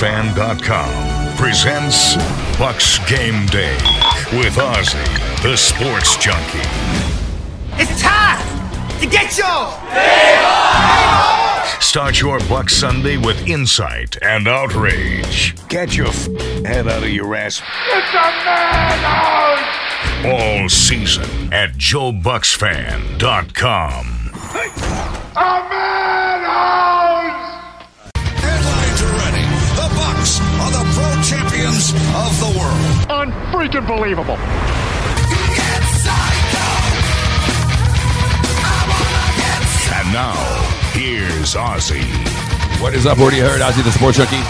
JoeBucsFan.com presents Bucs Game Day with Ozzy, the sports junkie. It's time to get your Start your Bucs Sunday with insight and outrage. Get your f- head out of your ass all season at JoeBucsFan.com. Headlines are ready. The Bucs are the pro champions of the world. Unfreaking believable. And now, here's Ozzy. What is up? Already heard Ozzy the Sports Junkie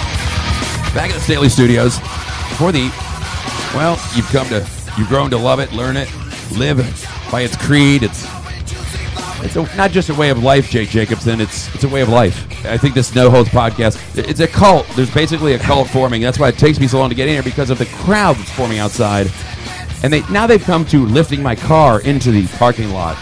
back in the Staley Studios for the well, you've come to you've grown to love it, learn it, live by its creed. It's it's a, not just a way of life, Jake Jacobson. It's it's a way of life. I think this No Holds podcast. It's a cult. There's basically a cult forming. That's why it takes me so long to get in here because of the crowd that's forming outside. And they now they've come to lifting my car into the parking lot.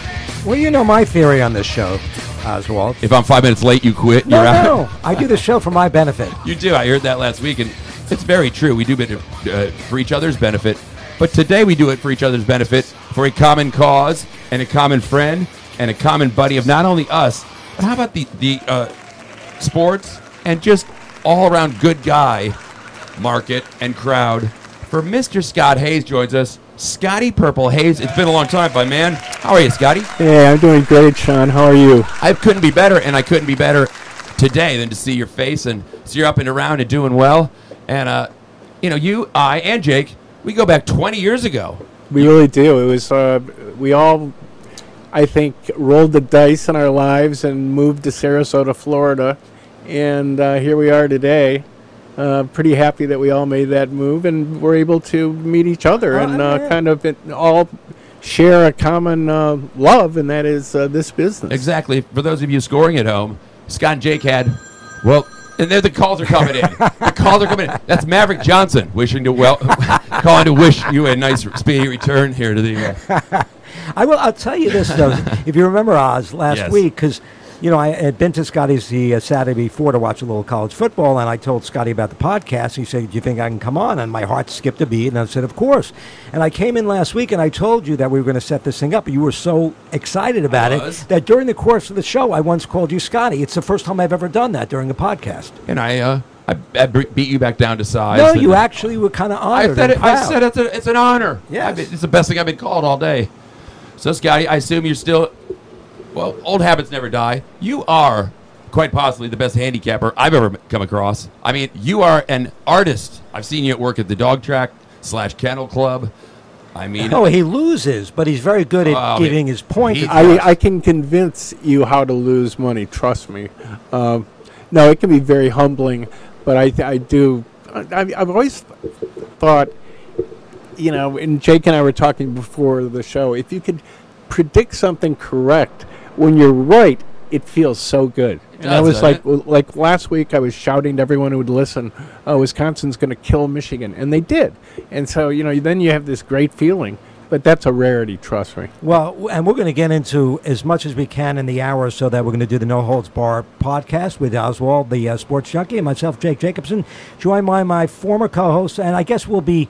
Well, you know my theory on this show, Oswald. If I'm five minutes late, you quit. No, you're out. no, I do the show for my benefit. You do. I heard that last week, and it's very true. We do it uh, for each other's benefit, but today we do it for each other's benefit for a common cause and a common friend and a common buddy of not only us, but how about the the uh, sports and just all around good guy market and crowd. For Mr. Scott Hayes joins us. Scotty Purple Hayes. It's been a long time, my man. How are you, Scotty? Hey, I'm doing great, Sean. How are you? I couldn't be better, and I couldn't be better today than to see your face and see you're up and around and doing well. And uh, you know, you, I, and Jake, we go back 20 years ago. We really do. It was uh, we all, I think, rolled the dice in our lives and moved to Sarasota, Florida, and uh, here we are today. Uh, pretty happy that we all made that move and we're able to meet each other Oh, and uh, yeah. kind of it, all share a common uh, love, and that is uh, this business. Exactly. For those of you scoring at home, Scott and Jake had, well, and there the calls are coming in. the calls are coming in. That's Maverick Johnson wishing to well, calling to wish you a nice speedy return here to the. Uh, I will. I'll tell you this though. if you remember Oz last Yes. week, because you know I had been to Scotty's the uh, Saturday before to watch a little college football, and I told Scotty about the podcast. He said, "Do you think I can come on?" And my heart skipped a beat, and I said, "Of course." And I came in last week, and I told you that we were going to set this thing up. You were so excited about it that during the course of the show, I once called you Scotty. It's the first time I've ever done that during a podcast. and I, uh, I, I beat you back down to size. No, you actually were kind of honored. I said it. I said it's, a, it's an honor. I've it's the best thing I've been called all day. So, Scotty, I assume you're still. Well, old habits never die. You are quite possibly the best handicapper I've ever come across. I mean, you are an artist. I've seen you at work at the dog track slash kennel club. I mean, No, he loses, but he's very good at Oh, giving he- his point. I, I can convince you how to lose money. Trust me. Um, no, it can be very humbling, but I, I do. I, I've always thought, you know, and Jake and I were talking before the show. If you could predict something correct when you're right, it feels so good. and I was like, it? like last week, I was shouting to everyone who would listen, "Oh, Wisconsin's going to kill Michigan," and they did. And so, you know, then you have this great feeling. But that's a rarity. Trust me. Well, and we're going to get into as much as we can in the hour so that we're going to do the No Holds Bar podcast with Oswald, the uh, sports junkie, and myself, Jake Jacobson, joined by my former co host, and I guess we'll be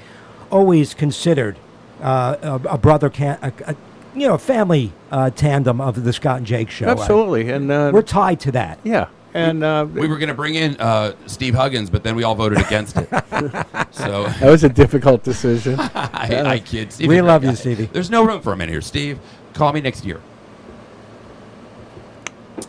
always considered uh, a, a brother, can, a, a, you know, family uh, tandem of the Scott and Jake show. Absolutely, and uh, We're tied to that. yeah, and uh, we were going to bring in uh, Steve Huggins, but then we all voted against it. so that was a difficult decision. I, I kid. Steve We love you, guy. Stevie. There's no room for him in here. Steve, call me next year.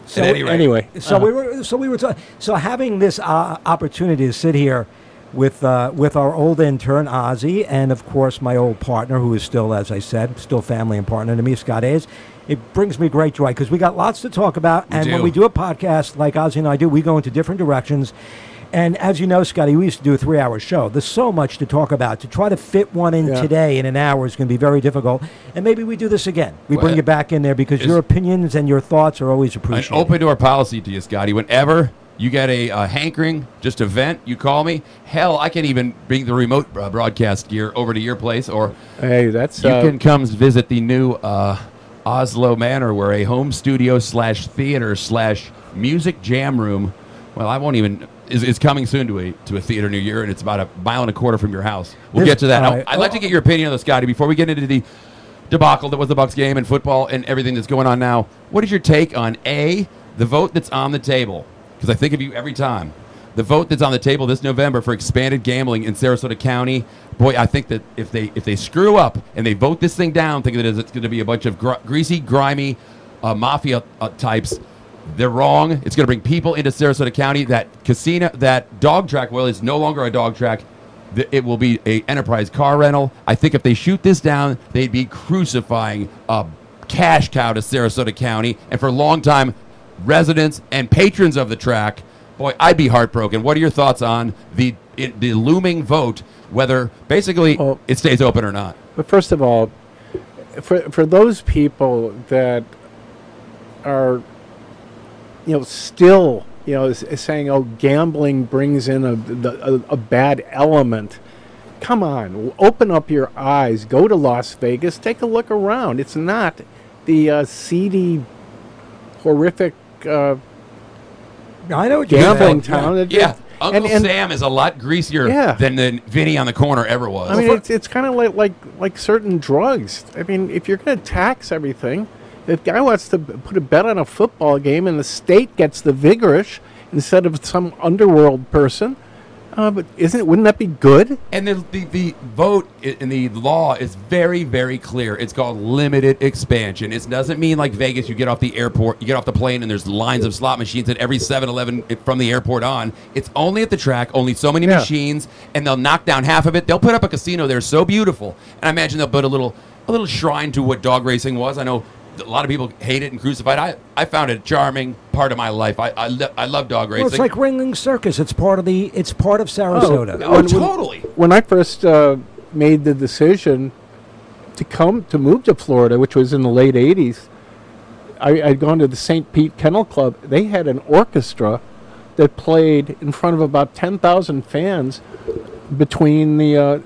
So At any rate. anyway, So uh, we were so we were ta- so having this uh, opportunity to sit here with uh, with our old intern Ozzy and of course my old partner who is still as I said still family and partner to me Scott Hayes. It brings me great joy because we got lots to talk about, We and when we do a podcast like Ozzy and I do, we go into different directions. And as you know, Scotty, we used to do a three-hour show. There's so much to talk about. To try to fit one in Yeah. today in an hour is going to be very difficult. And maybe we do this again. We Well, bring you back in there because your opinions and your thoughts are always An appreciated. open door policy to you, Scotty. Whenever You got a, uh hankering, just a vent. You call me. Hell, I can even bring the remote uh, broadcast gear over to your place, or Hey, that's you uh, can come visit the new uh, Oslo Manor, where a home studio slash theater slash music jam room. Well, I won't even is, is coming soon to a to a theater near you, and it's about a mile and a quarter from your house. We'll This- get to that. right. I'd like to get your opinion on this, Scotty, before we get into the debacle that was the Bucs game and football and everything that's going on now. What is your take on a the vote that's on the table? Because I think of you every time. The vote that's on the table this November for expanded gambling in Sarasota County. Boy, I think that if they if they screw up and they vote this thing down, thinking that it's going to be a bunch of gr- greasy, grimy uh, mafia uh, types, they're wrong. It's going to bring people into Sarasota County. That casino, that dog track, well, is no longer a dog track. It will be a enterprise car rental. I think if they shoot this down, they'd be crucifying a cash cow to Sarasota County, and for a long time, residents and patrons of the track. Boy, I'd be heartbroken. What are your thoughts on the it, the looming vote? Whether basically Well- it stays open or not. But first of all, for for those people that are, you know, still, you know, s- saying, "Oh, gambling brings in a, the- a a bad element." Come on, open up your eyes. Go to Las Vegas. Take a look around. It's not the uh, seedy, horrific uh, I know what you're gambling saying. town. It- Yeah, Uncle and- and- Sam is a lot greasier Yeah. than the Vinny on the corner ever was. I mean, it's, it's kind of like, like like certain drugs. I mean, if you're going to tax everything, if guy wants to put a bet on a football game and the state gets the vigorish instead of some underworld person, uh, but isn't wouldn't that be good? And the, the, the vote in the law is very, very clear. It's called limited expansion. It doesn't mean like Vegas, you get off the airport, you get off the plane, and there's lines of slot machines at every 7 Eleven from the airport on. It's only at the track, only so many Yeah. machines, and they'll knock down half of it. They'll put up a casino there so beautiful. And I imagine they'll put a little a little shrine to what dog racing was. I know a lot of people hate it and crucified. I, I found it a charming part of my life. I, I, lo- I love dog racing. Well, it's like Ringling Circus. It's part of the. It's part of Sarasota. Oh, totally. When I first uh, made the decision to come to move to Florida, which was in the late '80s, I, I'd gone to the St. Pete Kennel Club. They had an orchestra that played in front of about 10,000 fans between the uh,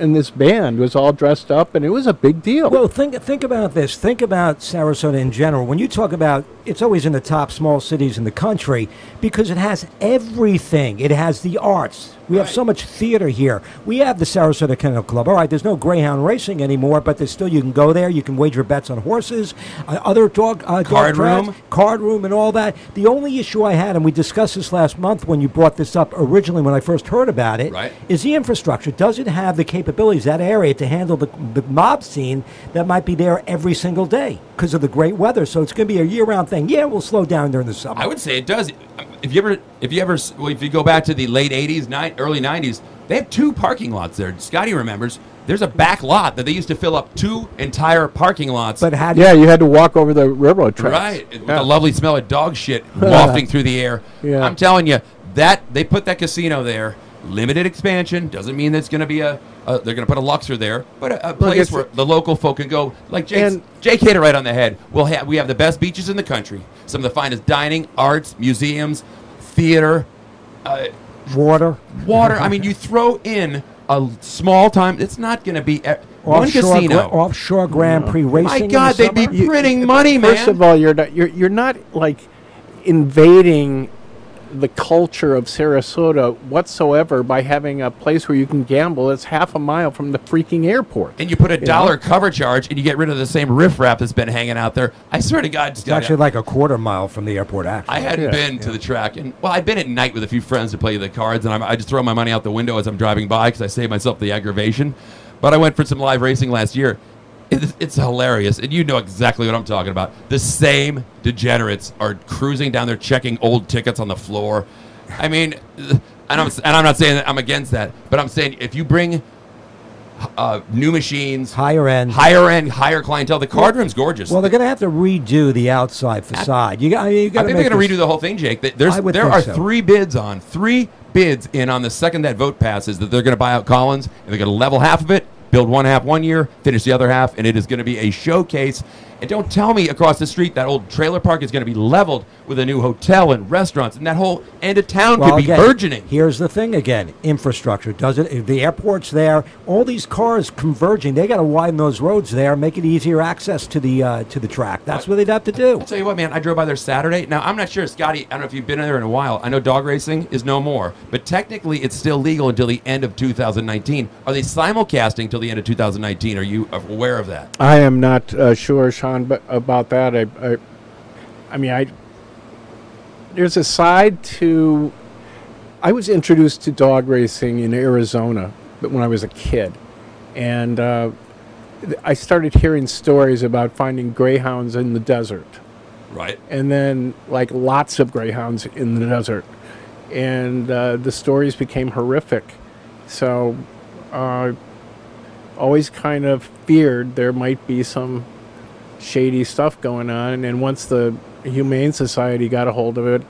and this band was all dressed up, and it was a big deal. Well, think think about this. Think about Sarasota in general. When you talk about, it's always in the top small cities in the country because it has everything. It has the arts. We have so much theater here. We have the Sarasota Kennel Club. All right, there's no greyhound racing anymore, but there's still you can go there. You can wager bets on horses, uh, other dog uh, dog Card tracks, room. card room, and all that. The only issue I had, and we discussed this last month when you brought this up originally when I first heard about it, Right. is the infrastructure. Does it have the capabilities, that area, to handle the, the mob scene that might be there every single day because of the great weather? So it's going to be a year-round thing. Yeah, we'll slow down during the summer. I would say it does. If you ever, if you ever, well, if you go back to the late '80s, ni- early '90s, they have two parking lots there. Scotty remembers. There's a back lot that they used to fill up two entire parking lots. but how do yeah, you had to walk over the railroad tracks. right, with Yeah. the lovely smell of dog shit wafting through the air. Yeah. I'm telling you that they put that casino there. Limited expansion doesn't mean there's going to be a, a they're going to put a Luxor there, but a, a place where the local folk can go. Like Jake, And- Jake hit it right on the head. We'll have we have the best beaches in the country, some of the finest dining, arts, museums, theater, uh, water? water. I mean, you throw in a small time. It's not going to be e- one casino. gra- offshore Grand Prix racing. My in the God, they'd be summer? printing money, man. First of all, you're not you're you're not like invading the culture of Sarasota whatsoever by having a place where you can gamble that's half a mile from the freaking airport. and you put a know? dollar cover charge, and you get rid of the same riffraff that's been hanging out there. I swear to God, It's Scotty, actually like a quarter mile from the airport. Actually, I hadn't Yeah. been to the track, and well, I've been at night with a few friends to play the cards, and I'm, I just throw my money out the window as I'm driving by because I save myself the aggravation. But I went for some live racing last year. It's, it's hilarious, and you know exactly what I'm talking about. The same degenerates are cruising down there, checking old tickets on the floor. I mean, and I'm and I'm not saying that I'm against that, but I'm saying if you bring uh, new machines, higher end. higher end, higher clientele, the card room's gorgeous. Well, they're going to have to redo the outside facade. You got. You I got to think they're going to redo the whole thing, Jake. There's, I there are so. three bids on, three bids in on the second that vote passes that they're going to buy out Collins and they're going to level half of it, build one half one year, finish the other half, and it is going to be a showcase. And don't tell me across the street that old trailer park is going to be leveled with a new hotel and restaurants, and that whole end of town Well, could be again, burgeoning. Here's the thing again: infrastructure. Does it? The airport's there, all these cars converging. They got to widen those roads there, make it easier access to the uh, to the track. That's what they'd have to do. I'll tell you what, man. I drove by there Saturday. Now I'm not sure, Scotty. I don't know if you've been there in a while. I know dog racing is no more, but technically it's still legal until the end of 2019. Are they simulcasting till the end of 2019? Are you aware of that? I am not uh, sure, Sean, but about that. I, I, I mean, I. There's a side to. I was introduced to dog racing in Arizona, but when I was a kid, and uh, I started hearing stories about finding greyhounds in the desert, Right. and then like lots of greyhounds in the desert, and uh, the stories became horrific. So, uh, always kind of feared there might be some shady stuff going on, and once the Humane Society got a hold of it,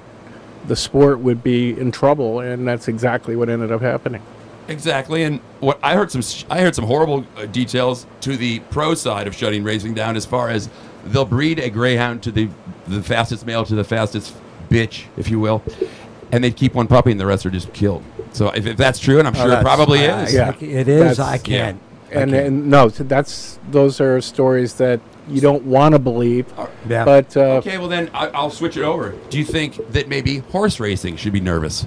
the sport would be in trouble, and that's exactly what ended up happening. Exactly, and what I heard some I heard some horrible uh, details to the pro side of shutting racing down, as far as they'll breed a greyhound to the the fastest male to the fastest bitch, if you will, and they keep one puppy and the rest are just killed. So if, if that's true, and I'm sure it probably uh, is, yeah. I c- it is. That's- I can't. I And, can't. and no, that's those are stories that you don't want to believe, Yeah. but uh, Okay, well then I, I'll switch it over. Do you think that maybe horse racing should be nervous?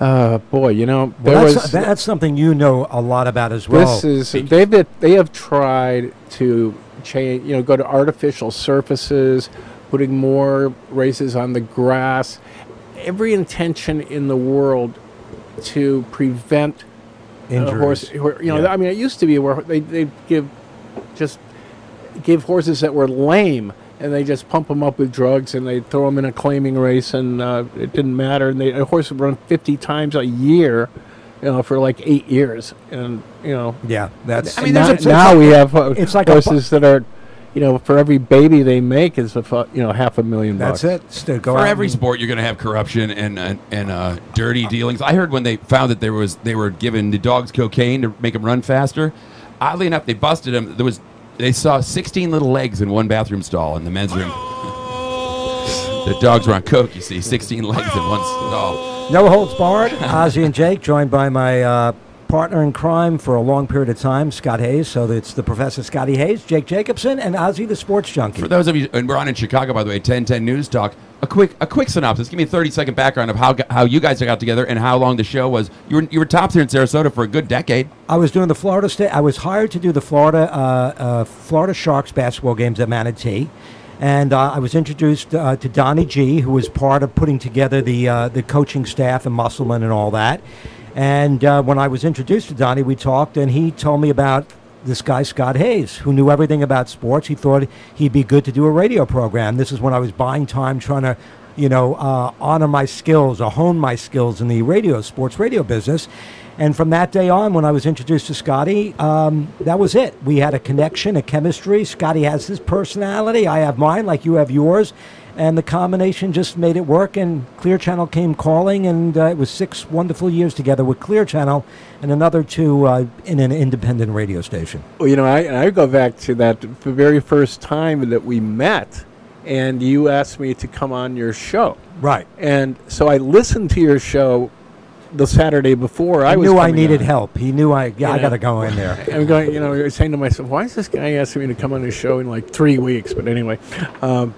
uh, boy, you know, there Well, was that's, that's something you know a lot about as well. This is they've been, they have tried to change, you know, go to artificial surfaces, putting more races on the grass, every intention in the world to prevent uh, Injuries. horse. You know, Yeah. I mean, it used to be where they they give just give horses that were lame. And they just pump them up with drugs, and they throw them in a claiming race, and uh, it didn't matter. And they, a horse would run 50 times a year, you know, for like eight years, and you know, yeah, that's. I mean, now, there's a- now we have uh, it's like a horses that are, you know, for every baby they make is a fu- you know half a million that's bucks. it. Go For every sport, you're going to have corruption and and, and uh, dirty dealings. I heard when they found that there was they were giving the dogs cocaine to make them run faster. Oddly enough, they busted them. There was they saw 16 little legs in one bathroom stall in the men's room. the dogs were on coke. You see, 16 legs in one stall. No holds barred. Ozzy and Jake, joined by my uh, partner in crime for a long period of time, Scott Hayes. So it's the Professor Scotty Hayes, Jake Jacobson, and Ozzy the Sports Junkie. For those of you, and we're on in Chicago, by the way, 1010 News Talk. A quick, a quick synopsis. Give me a 30 second background of how how you guys got together and how long the show was. You were you were tops here in Sarasota for a good decade. I was doing the Florida State. I was hired to do the Florida uh, uh, Florida Sharks basketball games at Manatee, and uh, I was introduced uh, to Donnie G, who was part of putting together the uh, the coaching staff and Musselman and all that. And uh, when I was introduced to Donnie, we talked, and he told me about this guy Scott Hayes, who knew everything about sports. He thought he'd be good to do a radio program. This is when I was buying time, trying to, you know, uh, honor my skills or hone my skills in the radio, sports radio business. And from that day on, when I was introduced to Scotty, um, that was it. We had a connection, a chemistry. Scotty has his personality, I have mine, like you have yours. And the combination just made it work. And Clear Channel came calling, and uh, it was six wonderful years together with Clear Channel and another two uh, in an independent radio station. Well, you know, I, I go back to that the very first time that we met, and you asked me to come on your show, Right. and so I listened to your show the Saturday before I, I was knew I needed on. help. He knew I, yeah, I got to go in there. I'm going, you know, you're saying to myself, why is this guy asking me to come on his show in like three weeks? But anyway, um,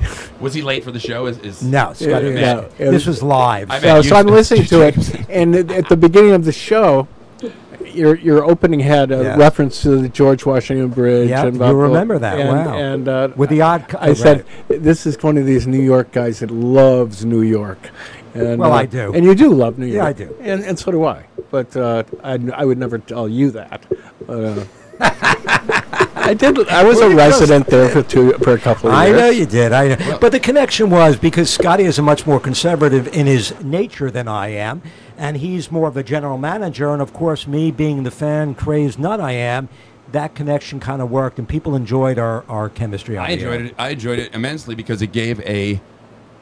Was he late for the show? Is, is No, Scotty, Yeah, yeah. It this was- was live. I so- so, I'm listening to it, and at at the beginning of the show, your your opening had a Yeah. reference to the George Washington Bridge. Yeah, and you blah, blah, remember that, And, wow. And uh, With the odd co- I said, "This is one of these New York guys that loves New York." And, Well, uh, I do. and you do love New York. Yeah, I do. and and so do I. But uh, I I would never tell you that. But, uh, I did. I was Well, a resident there for two for a couple of I years. I know you did. I know. But the connection was because Scotty is a much more conservative in his nature than I am, and he's more of a general manager. And of course, me being the fan crazed nut I am, that connection kind of worked, and people enjoyed our, our chemistry. I the air. enjoyed it. I enjoyed it immensely because it gave a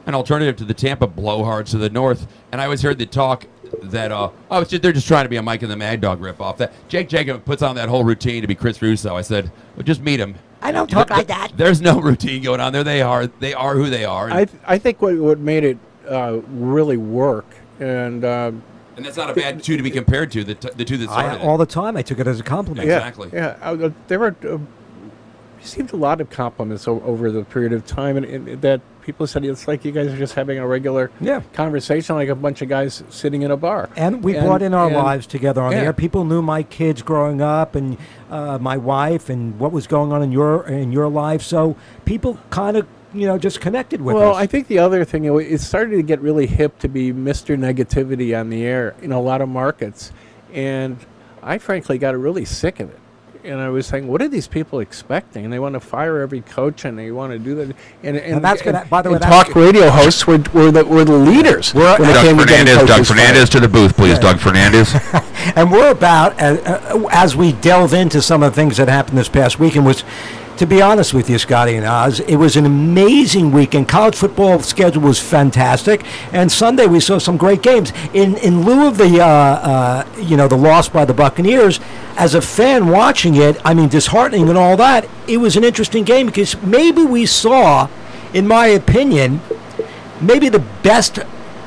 an alternative to the Tampa blowhards to the north. And I always heard the talk that uh, oh, just, they're just trying to be a Mike and the Mad Dog ripoff. That Jake Jacob puts on that whole routine to be Chris Russo. I said, well, just meet him. I don't talk like that. There's no routine going on there. They are they are who they are, I th- I think what what made it uh, really work and. Uh, and that's not a bad two to be compared to the t- the two that started. it. all the time, I took it as a compliment. yeah, Exactly. Yeah, uh, there were uh, received a lot of compliments o- over the period of time, and, and that people said it's like you guys are just having a regular Yeah. conversation, like a bunch of guys sitting in a bar. And we And- brought in our and- lives together on the yeah. air. People knew my kids growing up and uh, my wife and what was going on in your in your life. So people kind of you know just connected with Well, us. I think the other thing it, it started to get really hip to be Mr. Negativity on the air in a lot of markets, and I frankly got really sick of it. And I was saying, what are these people expecting? And they want to fire every coach, and they want to do that. And and, that's gonna- by the way, talk radio hosts were, were the were the leaders. when it Doug came to getting Fernandez, Doug Fernandez fired. to the booth, please. Doug Fernandez. and we're about uh, uh, as we delve into some of the things that happened this past weekend was. To be honest with you, Scotty and Oz, it was an amazing weekend. College football schedule was fantastic, and Sunday we saw some great games. In in lieu of the uh, uh, you know the loss by the Buccaneers, as a fan watching it, I mean disheartening and all that. It was an interesting game because maybe we saw, in my opinion, maybe the best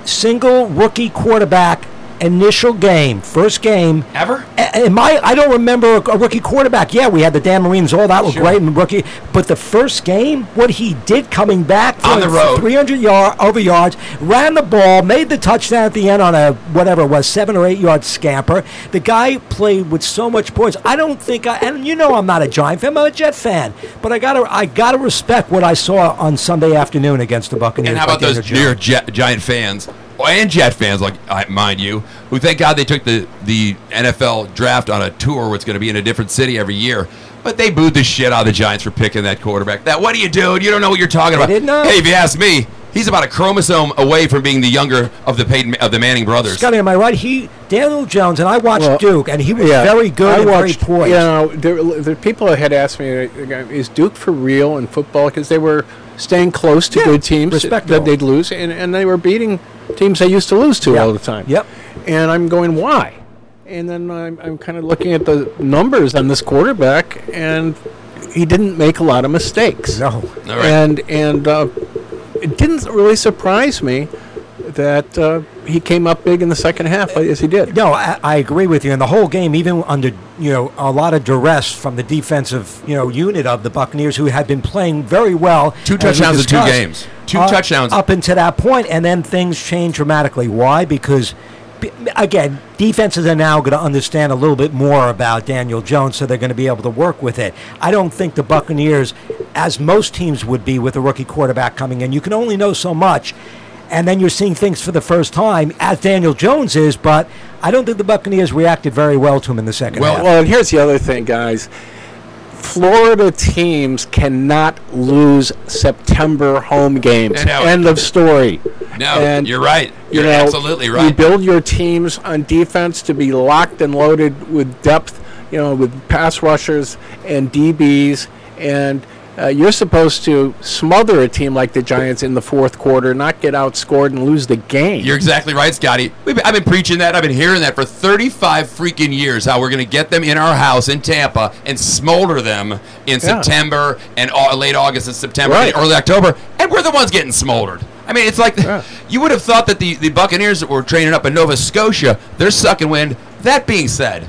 single rookie quarterback initial game, first game Ever? In my, I don't remember a, a rookie quarterback. Yeah, we had the Dan Marinos, all that was Sure. great, and rookie. But the first game, what he did coming back On the road. 300 yard over yards, ran the ball, made the touchdown at the end on a whatever it was, seven or eight yard scamper. The guy played with so much poise. I don't think, I, and you know, I'm not a Giant fan. I'm a Jet fan, but I gotta, I gotta respect what I saw on Sunday afternoon against the Buccaneers. And how about those New York. Jet, Giant fans and Jet fans, like mind you, who thank God they took the the NFL draft on a tour it's going to be in a different city every year. But they booed the shit out of the Giants for picking that quarterback. That what are you doing? You don't know what you're talking about. didn't know. Hey, if you ask me, he's about a chromosome away from being the younger of the Peyton, of the Manning brothers. Scotty, am I right? He Daniel Jones, and I watched Well, Duke, and he was Yeah, very good I and watched, very poised. You know, there, there people had asked me, uh, "Is Duke for real in football?" Because they were staying close to Yeah, good teams respectable. that they'd lose, and, and they were beating teams they used to lose to Yeah. all the time. Yep. And I'm going, why? And then I'm, I'm kind of looking at the numbers on this quarterback, and he didn't make a lot of mistakes. No. All right. And and uh, it didn't really surprise me that uh, he came up big in the second half as he did. No, I, I agree with you. And the whole game, even under you know a lot of duress from the defensive you know unit of the Buccaneers, who had been playing very well. Two touchdowns in two games. Two uh, touchdowns. up until that point, and then things changed dramatically. Why? Because. Again, defenses are now going to understand a little bit more about Daniel Jones, so they're going to be able to work with it. I don't think the Buccaneers, as most teams would be with a rookie quarterback coming in, you can only know so much and then you're seeing things for the first time, as Daniel Jones is. But I don't think the Buccaneers reacted very well to him in the second Well, half. Well, and here's the other thing, guys. Florida teams cannot lose September home games. No. End of story. No, And, you're right. you You're know, absolutely right. You build your teams on defense to be locked and loaded with depth, you know, with pass rushers and DBs, and uh, you're supposed to smother a team like the Giants in the fourth quarter, not get outscored and lose the game. You're exactly right, Scotty. Been, I've been preaching that. I've been hearing that for 35 freaking years. How we're going to get them in our house in Tampa and smolder them in Yeah. September and au- late August and September, Right. and early October, and we're the ones getting smoldered. I mean, it's like Yeah. you would have thought that the, the Buccaneers that were training up in Nova Scotia, they're sucking wind. That being said,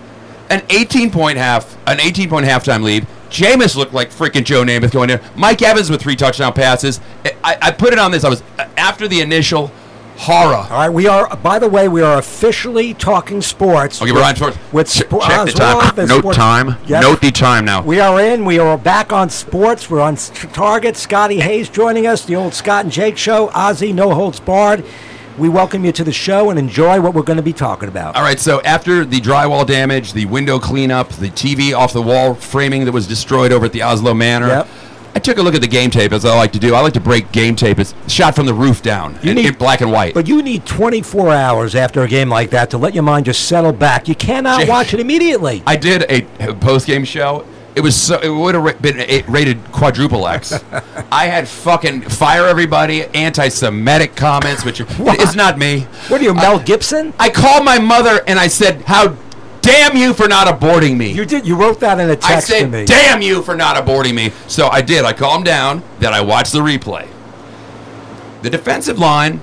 an 18 point half, an 18 point halftime lead. Jameis looked like freaking Joe Namath going in. Mike Evans with three touchdown passes. I, I put it on this. I was after the initial horror. All right, we are. By the way, we are officially talking sports. Okay, we're on sports. With Check- spo- check uh, the time. Note sports- time. Note the time now. We are in. We are back on sports. We're on Target. Scotty Hayes joining us. The old Scott and Jake show. Ozzy, no holds barred. We welcome you to the show and enjoy what we're going to be talking about. All right, so after the drywall damage, the window cleanup, the TV off the wall framing that was destroyed over at the Oslo Manor, Yep. I took a look at the game tape as I like to do. I like to break game tape. It's shot from the roof down You need- in black and white. But you need 24 hours after a game like that to let your mind just settle back. You cannot watch it immediately. I did a, post game show. It was so it would have been a- rated quadruple X. I had fucking fire everybody, anti-Semitic comments, which it's not me. What are you, Mel Gibson? I called my mother and I said, "How damn you for not aborting me. You did. You wrote that in a text to said, me. damn you for not aborting me. So I did. I calmed down. Then I watched the replay. The defensive line,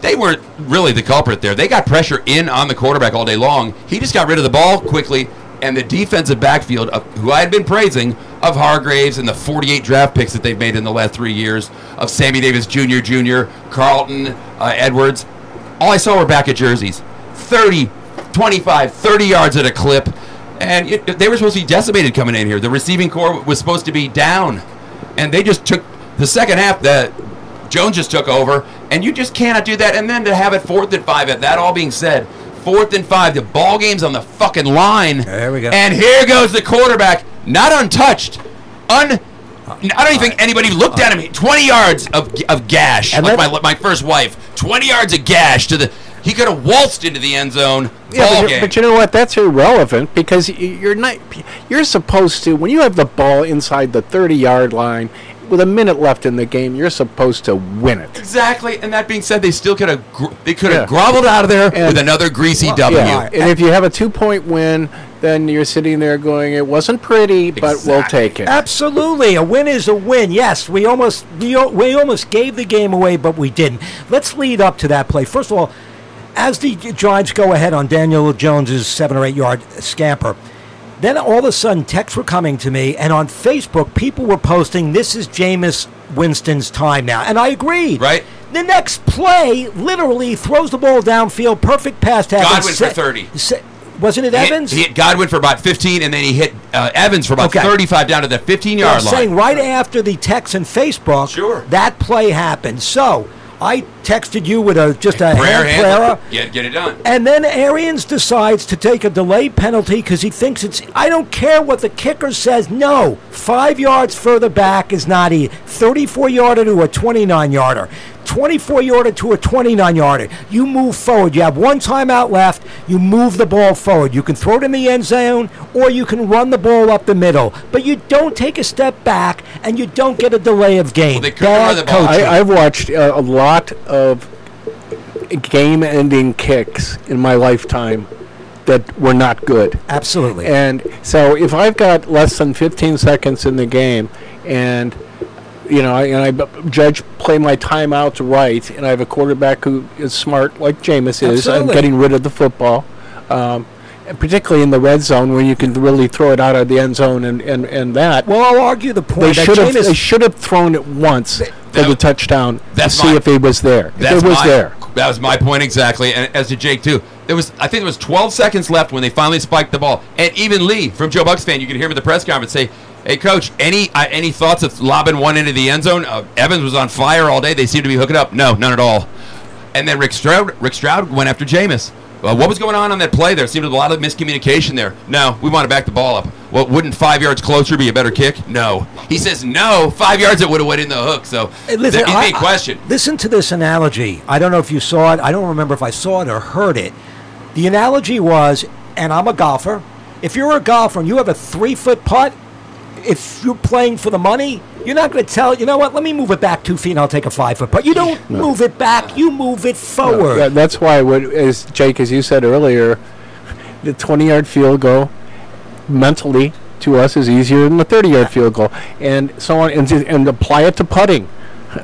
they weren't really the culprit there. They got pressure in on the quarterback all day long. He just got rid of the ball quickly. And the defensive backfield, of, who I had been praising, of Hargreaves and the 48 draft picks that they've made in the last three years, of Sammy Davis Jr., Jr., Carlton, uh, Edwards, all I saw were back at jerseys. 30, 25, 30 yards at a clip. And it, they were supposed to be decimated coming in here. The receiving corps was supposed to be down. And they just took the second half that Jones just took over. And you just cannot do that. And then to have it fourth and five, at that all being said, fourth and five, the ball game's on the fucking line. There we go. And here goes the quarterback, not untouched. Un. I don't even think anybody looked at him. 20 yards of, of gash, And like my, my first wife. 20 yards of gash to the. He could have waltzed into the end zone. Yeah, but, but you know what? That's irrelevant because you're not. You're supposed to when you have the ball inside the 30-yard line with a minute left in the game. You're supposed to win it. Exactly. And that being said, they still could have gr- they could have Yeah. groveled out of there And- with another greasy W. Yeah, and if you have a two-point win, then you're sitting there going, "It wasn't pretty, but we'll take it." Absolutely, a win is a win. Yes, we almost we, we almost gave the game away, but we didn't. Let's lead up to that play. First of all, as the Giants go ahead on Daniel Jones's seven or eight yard scamper, then all of a sudden texts were coming to me, and on Facebook, people were posting, "This is Jameis Winston's time now," and I agree. Right. The next play literally throws the ball downfield, perfect pass to Evans. Godwin for 30. se- wasn't it He hit- Evans? He hit Godwin for about 15, and then he hit uh, Evans for about Okay. 35 down to the 15 I'm yard line. saying right after the text and Facebook, Sure. that play happened. So I texted you with a just a prayer, prayer. get, get it done. And then Arians decides to take a delay penalty because he thinks it's. I don't care what the kicker says. No, five yards further back is not a 34 yarder to a 29 yarder. 24 yarder to a 29 yarder. You move forward. You have one timeout left. You move the ball forward. You can throw it in the end zone or you can run the ball up the middle. But you don't take a step back and you don't get a delay of game. Well, they Bad the ball. coaching. I, I've watched uh, a lot of game-ending kicks in my lifetime that were not good. Absolutely. And so if I've got less than 15 seconds in the game and you know, and I judge play my timeouts right, and I have a quarterback who is smart like Jameis is, I'm getting rid of the football, um, particularly in the red zone where you can really throw it out of the end zone and, and, and that. well, I'll argue the point they that should have they should have thrown it once for the touchdown to that's see my- if he was there. If it was my, there. That was my point exactly, and as to Jake too. There was, I think, there was 12 seconds left when they finally spiked the ball, and even Lee from Joe Bucs fan, you could hear him at the press conference say, "Hey, coach, any uh, any thoughts of lobbing one into the end zone? Uh, Evans was on fire all day. They seem to be hooking up. No, none at all." And then Rick Stroud, Rick Stroud went after Jameis. Well, what was going on on that play? There seemed to be a lot of miscommunication there. No, we want to back the ball up. Well, wouldn't five yards closer be a better kick? No. He says no. Five yards it would have went in the hook. So Hey, listen, there- it's I- a question. I- listen to this analogy. I don't know if you saw it. I don't remember if I saw it or heard it. The analogy was, and I'm a golfer. If you're a golfer and you have a three foot putt, if you're playing for the money, you're not going to tell. You know what? Let me move it back two feet, and I'll take a five foot putt. You don't move it back. You move it forward. Yeah, that's why, what, as Jake, as you said earlier, the 20 yard field goal mentally to us is easier than the 30 yard field goal. And so on, and, and apply it to putting.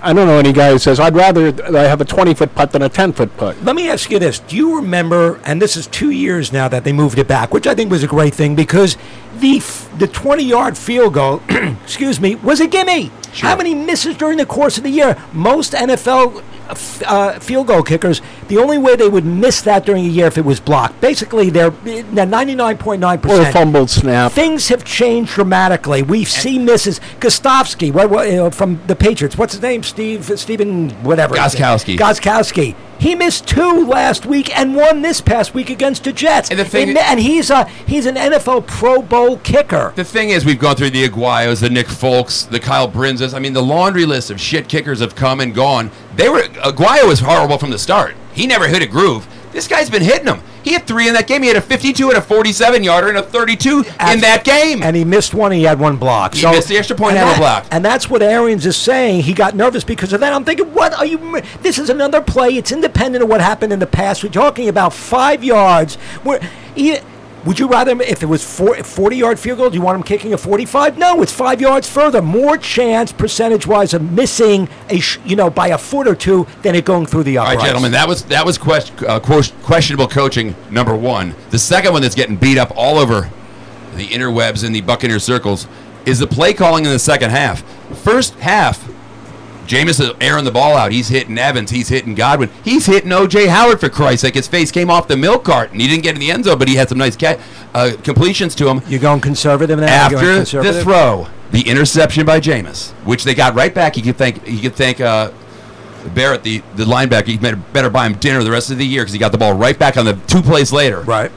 I don't know any guy who says, I'd rather I have a 20 foot putt than a 10 foot putt. Let me ask you this: Do you remember? And this is two years now that they moved it back, which I think was a great thing because the f- the twenty yard field goal, excuse me, was a gimme. How many misses during the course of the year? Most NFL uh, f- uh, field goal kickers, the only way they would miss that during a year if it was blocked. Basically, they're ninety nine point nine percent. Or a percent. fumbled snap. Things have changed dramatically. We see misses. Gostkowski, what, what, you know, from the Patriots. What's his name? Steve, Stephen, whatever. Gostkowski. Gostkowski. He missed two last week and one this past week against the Jets. And the thing- and, and he's a he's an NFL Pro Bowl kicker. The thing is, we've gone through the Aguayos, the Nick Folks, the Kyle Brindzas. I mean, the laundry list of shit kickers have come and gone. They were Aguayo was horrible from the start. He never hit a groove. This guy's been hitting them. He had three in that game. He had a 52 and a 47 yarder and a 32 in that game. And he missed one. He had one block. He missed the extra point and and a block. And that's what Arians is saying. He got nervous because of that. I'm thinking, what are you? This is another play. It's independent of what happened in the past. We're talking about five yards. Where he, Would you rather, him if it was four, 40 yard field goal, do you want him kicking a 45? No, it's five yards further. More chance, percentage wise, of missing a, sh- you know, by a foot or two than it going through the All uprights. right, gentlemen, that was that was quest, uh, ques- questionable coaching number one. The second one that's getting beat up all over the interwebs and the Buccaneer circles is the play calling in the second half. First half, Jameis is airing the ball out. He's hitting Evans. He's hitting Godwin. He's hitting O.J. Howard for Christ's sake. His face came off the milk cart, and he didn't get in the end zone, but he had some nice ca- uh, completions to him. You're going conservative now? After the throw, the interception by Jameis, which they got right back. You could thank you could thank uh, Barrett, the, the linebacker. He better buy him dinner the rest of the year because he got the ball right back on the two plays later. Right.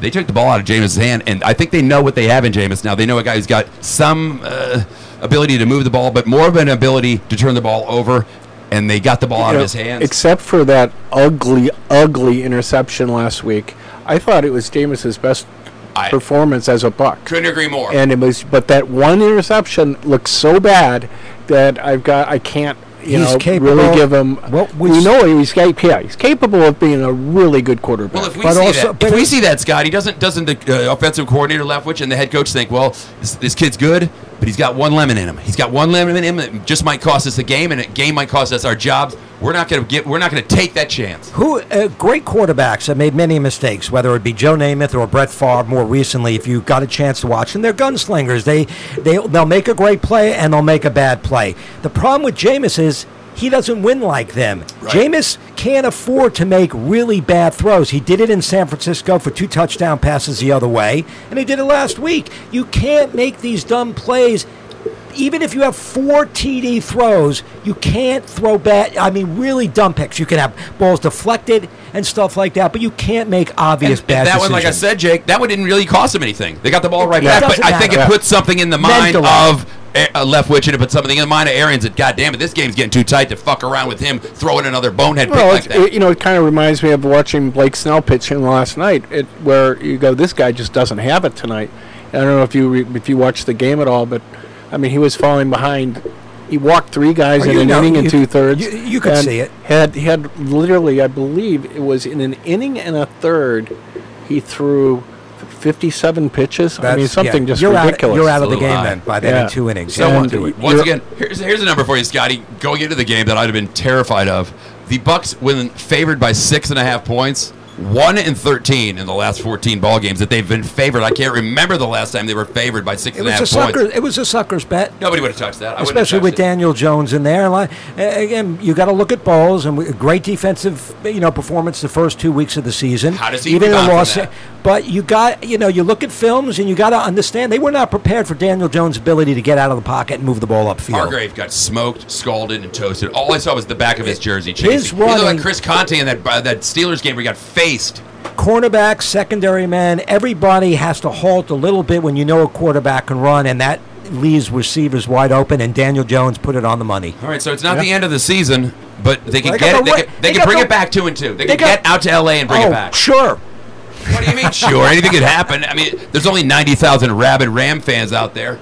They took the ball out of Jameis' hand, and I think they know what they have in Jameis now. They know a guy who's got some uh, ability to move the ball, but more of an ability to turn the ball over. And they got the ball out You of his hands. Except for that ugly, ugly interception last week, I thought it was Jameis's best I- performance as a Buc. Couldn't agree more. And it was, but that one interception looked so bad that I've got, I can't, you He's know, capable- really give him. Well, we we know he's capable. Yeah, he's capable of being a really good quarterback. Well, if we But see also- that, but if we see that, Scott, he doesn't doesn't the uh, offensive coordinator Leftwich and the head coach think, well, this, this kid's good, but he's got one lemon in him. He's got one lemon in him that just might cost us a game, and a game might cost us our jobs. We're not going to get. We're not going to take that chance. Who uh, great quarterbacks have made many mistakes, whether it be Joe Namath or Brett Favre. More recently, if you got a chance to watch them, they're gunslingers. They they they'll make a great play and they'll make a bad play. The problem with Jameis is he doesn't win like them. Jameis can't afford to make really bad throws. He did it in San Francisco for two touchdown passes the other way, and he did it last week. You can't make these dumb plays even if you have four TD throws, you can't throw bad. I mean, really dumb picks. You can have balls deflected and stuff like that, but you can't make obvious And- bad and that one, like I said, Jake, that one didn't really cost him anything. They got the ball right It back, but doesn't I think it matter. puts something in the mind Mentally. of uh, Leftwich, and it put something in the mind of Arians that, God damn it, this game's getting too tight to fuck around with him throwing another bonehead pick Well, like that. it, you know, it kind of reminds me of watching Blake Snell pitching last night, it, where you go, this guy just doesn't have it tonight. I don't know if you re, if you watched the game at all, but I mean, he was falling behind. He walked three guys Oh, in an know, inning and two thirds. you- you could see it. Had he had literally, I believe it was in an inning and a third, he threw fifty-seven pitches. I mean, something yeah, just you're ridiculous. Out, you're out of the game high. then by then Yeah. in two innings. So Yeah, And do it. once you're- again, here's here's a number for you, Scotty. Going into the game that I'd have been terrified of. The Bucs, when favored by six and a half points, one and thirteen in the last fourteen ball games that they've been favored. I can't remember the last time they were favored by six It and a was half a points. sucker. It was a sucker's bet. Nobody would have touched that. I especially with it. Daniel Jones in there. Again, you got to look at balls and great defensive, you know, performance the first two weeks of the season. How does he even in a loss? But you got, you know, you look at films and you got to understand they were not prepared for Daniel Jones' ability to get out of the pocket and move the ball upfield. Hargrave got smoked, scalded, and toasted. All I saw was the back of his jersey. Chasing. His he looked like Chris Conte in that uh, that Steelers game where he got faced. Cornerback, secondary man, everybody has to halt a little bit when you know a quarterback can run, and that leaves receivers wide open. And Daniel Jones put it on the money. All right, so it's not the end of the season, but they can They got get it. They right- can, they they can bring the- it back two and two. They, they can got- get out to L.A. and bring oh, it back. sure. What do you mean? Sure, anything could happen. I mean, there's only ninety thousand rabid Ram fans out there.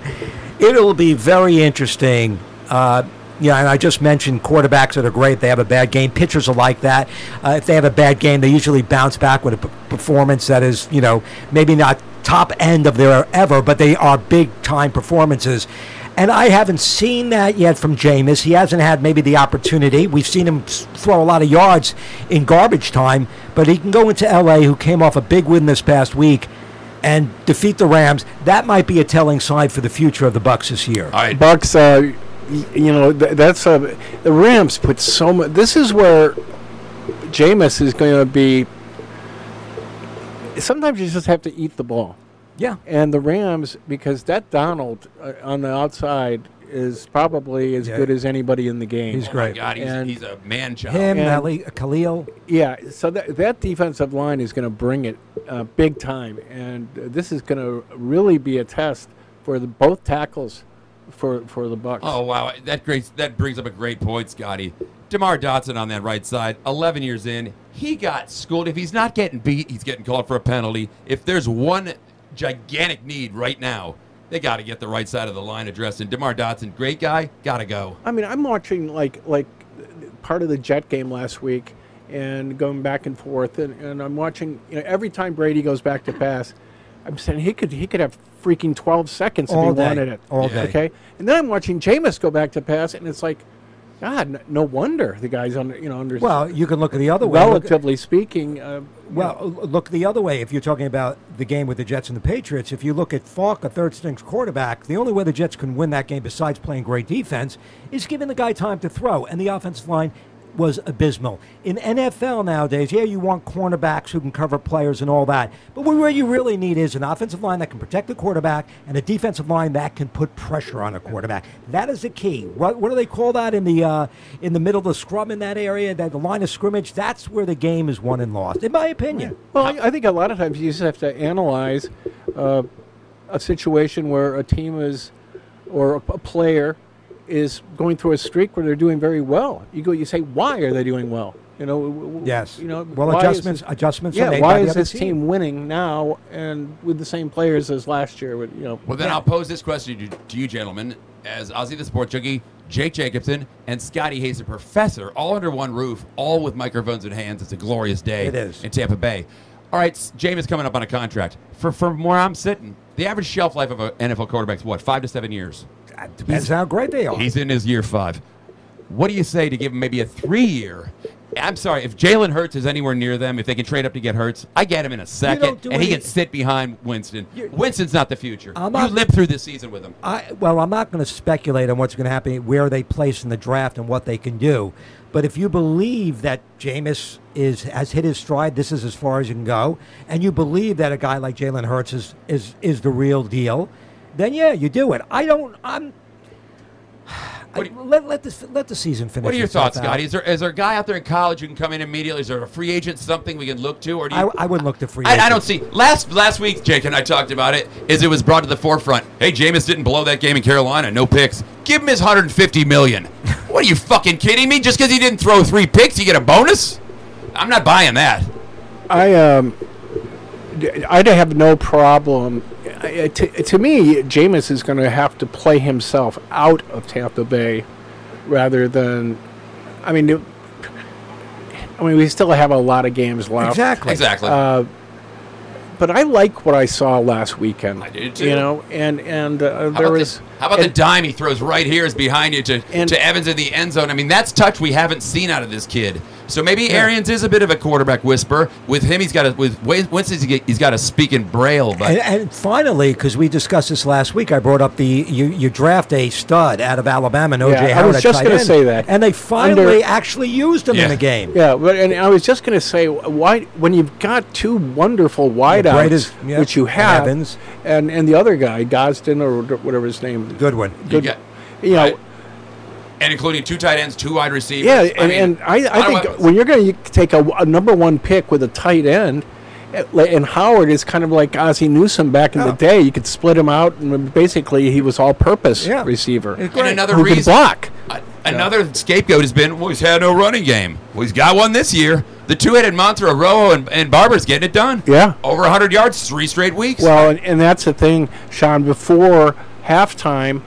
It'll be very interesting. Uh, yeah, and I just mentioned quarterbacks that are great. They have a bad game. Pitchers are like that. Uh, if they have a bad game, they usually bounce back with a p- performance that is, you know, maybe not top end of their ever, but they are big time performances. And I haven't seen that yet from Jameis. He hasn't had maybe the opportunity. We've seen him throw a lot of yards in garbage time, but he can go into LA, who came off a big win this past week, and defeat the Rams. That might be a telling sign for the future of the Bucs this year. All right, Bucs, uh, y- you know, th- that's a the Rams put so much. This is where Jameis is going to be. Sometimes you just have to eat the ball, Yeah. and the Rams because that Donald uh, on the outside is probably as Yeah. good as anybody in the game. He's Oh my great. God, he's, And- he's a man child. Him, And- Ali, Khalil. Yeah, so that that defensive line is going to bring it uh, big time, and uh, this is going to really be a test for the both tackles for for the Bucs. Oh wow, that great that brings up a great point, Scotty. Demar Dotson on that right side, 11 years in, he got schooled. If he's not getting beat, he's getting called for a penalty. If there's one gigantic need right now, they got to get the right side of the line addressed. And Demar Dotson, great guy, got to go. I mean, I'm watching like like part of the Jet game last week and going back and forth, and, and I'm watching. You know, every time Brady goes back to pass, I'm saying he could he could have freaking 12 seconds All if he day. wanted it. All day. Okay, and then I'm watching Jameis go back to pass, and it's like, God, n- no wonder the guy's under you know under. Well, you can look at the other way. Look- relatively speaking, uh, Well, l- look the other way. If you're talking about the game with the Jets and the Patriots, if you look at Falk, a third string quarterback, the only way the Jets can win that game, besides playing great defense, is giving the guy time to throw. And the offensive line was abysmal. In NFL nowadays, yeah, you want cornerbacks who can cover players and all that. But what you really need is an offensive line that can protect the quarterback and a defensive line that can put pressure on a quarterback. That is the key. What, what do they call that in the uh, in the middle of the scrum in that area, that the line of scrimmage? That's where the game is won and lost, in my opinion. Well, I, I think a lot of times you just have to analyze uh, a situation where a team is, or a, a player is going through a streak where they're doing very well. You go, you say, why are they doing well? You know, w- w- Yes. You know, well, why is adjustments this- adjustments yeah, are made why by is this team winning now and with the same players as last year? With you know, Well, then I'll pose this question to, to you, gentlemen, as Ozzy the Sports Junkie, Jake Jacobson, and Scotty Hayes, the professor, all under one roof, all with microphones in hands. It's a glorious day It is. in Tampa Bay. All right, s- Jameis coming up on a contract. For from where I'm sitting, the average shelf life of an NFL quarterback is what, five to seven years? Depends how great they are. He's in his year five. What do you say to give him maybe a three year? I'm sorry, if Jalen Hurts is anywhere near them, if they can trade up to get Hurts, I get him in a second, do and he can sit behind Winston. Winston's not the future. I'm you lived through this season with him. I, well, I'm not going to speculate on what's going to happen, where they place in the draft, and what they can do. But if you believe that Jameis is has hit his stride, this is as far as you can go, and you believe that a guy like Jalen Hurts is is is the real deal, then yeah, you do it. I don't. I'm. I, you- let, let, this, let the season finish. What are your thoughts, out. Scotty? Is there is there a guy out there in college who can come in immediately? Is there a free agent something we can look to, or do you? I, I wouldn't look to free. I, I don't see. Last last week, Jake and I talked about it. Is it was brought to the forefront? Hey, Jameis didn't blow that game in Carolina, no picks. Give him his 150 million. what are you fucking kidding me? Just because he didn't throw three picks, you get a bonus? I'm not buying that. I um, I'd have no problem. I- I- To, to me, Jameis is going to have to play himself out of Tampa Bay, rather than. I mean, it- I mean, we still have a lot of games left. exactly. Exactly. Uh, but I like what I saw last weekend. I did too. You know, and and uh, How there about, was. the, how about the dime he throws right here is behind you to, And- to Evans in the end zone? I mean, that's touch we haven't seen out of this kid. So maybe Arians is a bit of a quarterback whisper. With him, he's got a with Winston, he's got- he's got to speak in braille. But And, and finally, because we discussed this last week, I brought up the you, you draft a stud out of Alabama, and OJ Yeah, I was just gonna say that. and they finally Under- actually used him Yeah. in the game. Yeah, but and I was just going to say, why when you've got two wonderful wideouts, Braid is- yeah, which you have, Evans. and and the other guy, Gosden or whatever his name, Good one. you good- got, you know, right. And including two tight ends, two wide receivers. yeah, I and, mean, and I, a lot I think weapons. when you're going to take a, a number one pick with a tight end. eh, And Howard is kind of like Ozzie Newsome back in Yeah. the day. You could split him out, and basically he was all-purpose Yeah. receiver and another who could reason, block. a- another scapegoat has been well, he's had no running game. Well, he's got one this year. The two-headed monster of Rojo and, and Barber's getting it done. Yeah. over 100 yards, three straight weeks. Well, and, and that's the thing, Sean. Before halftime,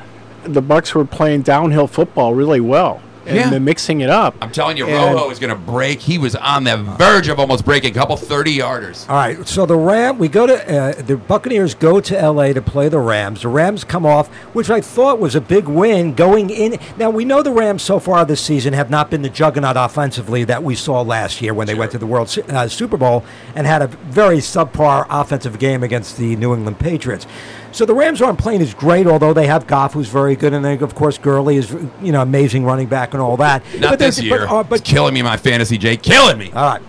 the Bucs were playing downhill football really well, and Yeah. they're mixing it up. I'm telling you, And- Rojo is going to break. He was on the verge of almost breaking a couple 30 yarders. All right, so the Ram, we go to uh, the Buccaneers go to L.A. to play the Rams. The Rams come off, which I thought was a big win going in. Now we know the Rams so far this season have not been the juggernaut offensively that we saw last year when they went to the World uh, Super Bowl and had a very subpar offensive game against the New England Patriots. So the Rams aren't playing as great, although they have Goff, who's very good, and then of course Gurley is you know amazing running back and all that. Not But this year. But, uh, but it's killing me, my fantasy, Jake. Killing me. all right.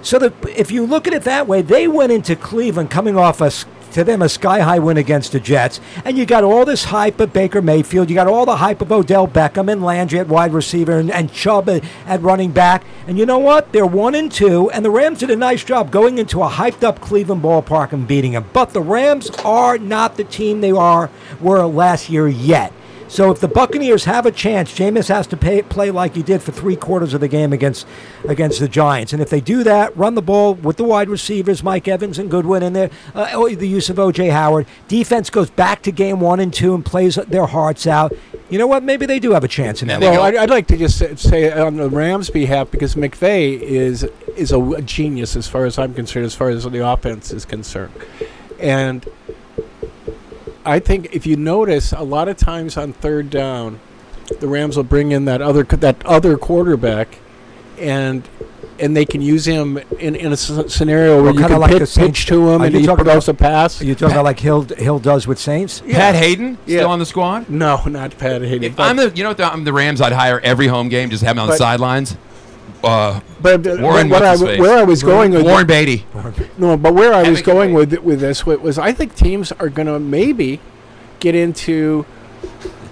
So the, if you look at it that way, they went into Cleveland coming off a to them a sky high win against the Jets, and you got all this hype of Baker Mayfield, you got all the hype of Odell Beckham and Landry at wide receiver and, and Chubb at, running back, and you know what? They're one and two, and the Rams did a nice job going into a hyped up Cleveland ballpark and beating them. But the Rams are not the team they are were last year yet. So if the Buccaneers have a chance, Jameis has to pay, play like he did for three quarters of the game against against the Giants. And if they do that, run the ball with the wide receivers, Mike Evans and Goodwin in there, uh, the use of O.J. Howard. Defense goes back to game one and two and plays their hearts out. You know what? Maybe they do have a chance in that. And they one. go- Well, I'd, I'd like to just say, say on the Rams' behalf because McVay is is a, a genius as far as I'm concerned, as far as the offense is concerned, And I think if you notice, a lot of times on third down, the Rams will bring in that other that other quarterback, and and they can use him in, in a s- scenario where Well, you can like pitch, pitch to him and you he talking throws a pass. Are you talking about like Hill Hill does with Saints? Pat Haden Yeah. still on the squad. no, not Pat Haden. If I'm the, you know, what the, I'm the Rams. I'd hire every home game, just have them on the sidelines. Uh, but uh, Warren, what I, what's his face? where I was going with Warren Beatty. No, but where I was going with with this was I think teams are going to maybe get into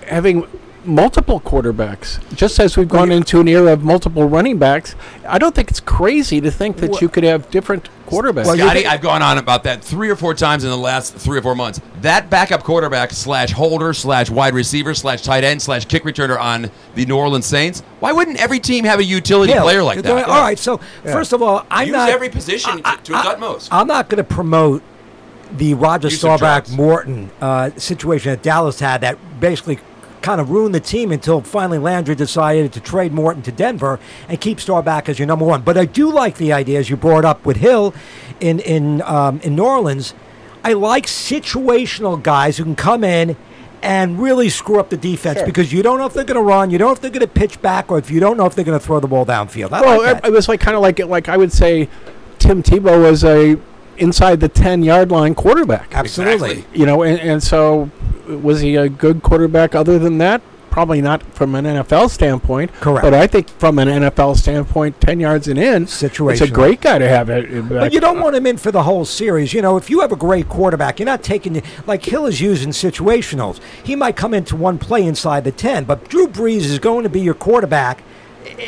having multiple quarterbacks. Just as we've gone into an era of multiple running backs, I don't think it's crazy to think that you could have different quarterbacks. Well, Scotty, I've gone on about that three or four times in the last three or four months. That backup quarterback slash holder slash wide receiver slash tight end slash kick returner on the New Orleans Saints. Why wouldn't every team have a utility Hill. player like You're that? doing- All right. So first of all, I'm Use not every position to, to its utmost. I'm not going to promote the Roger Use Staubach. Morton uh, situation that Dallas had that basically kind of ruined the team until finally Landry decided to trade Morton to Denver and keep Staubach as your number one. But I do like the idea, as you brought up with Hill in in um, in New Orleans. I like situational guys who can come in and really screw up the defense because you don't know if they're going to run, you don't know if they're going to pitch back, or if you don't know if they're going to throw the ball downfield. I well, like it, that. it was like kind of like like I would say Tim Tebow was a inside the ten yard line quarterback. Absolutely. Exactly. You know, and, and so was he a good quarterback other than that? Probably not from an NFL standpoint. Correct. But I think from an NFL standpoint, 10 yards and in, it's a great guy to have it. But you don't want him in for the whole series. You know, if you have a great quarterback, you're not taking like Hill is using situationals. He might come into one play inside the ten, but Drew Brees is going to be your quarterback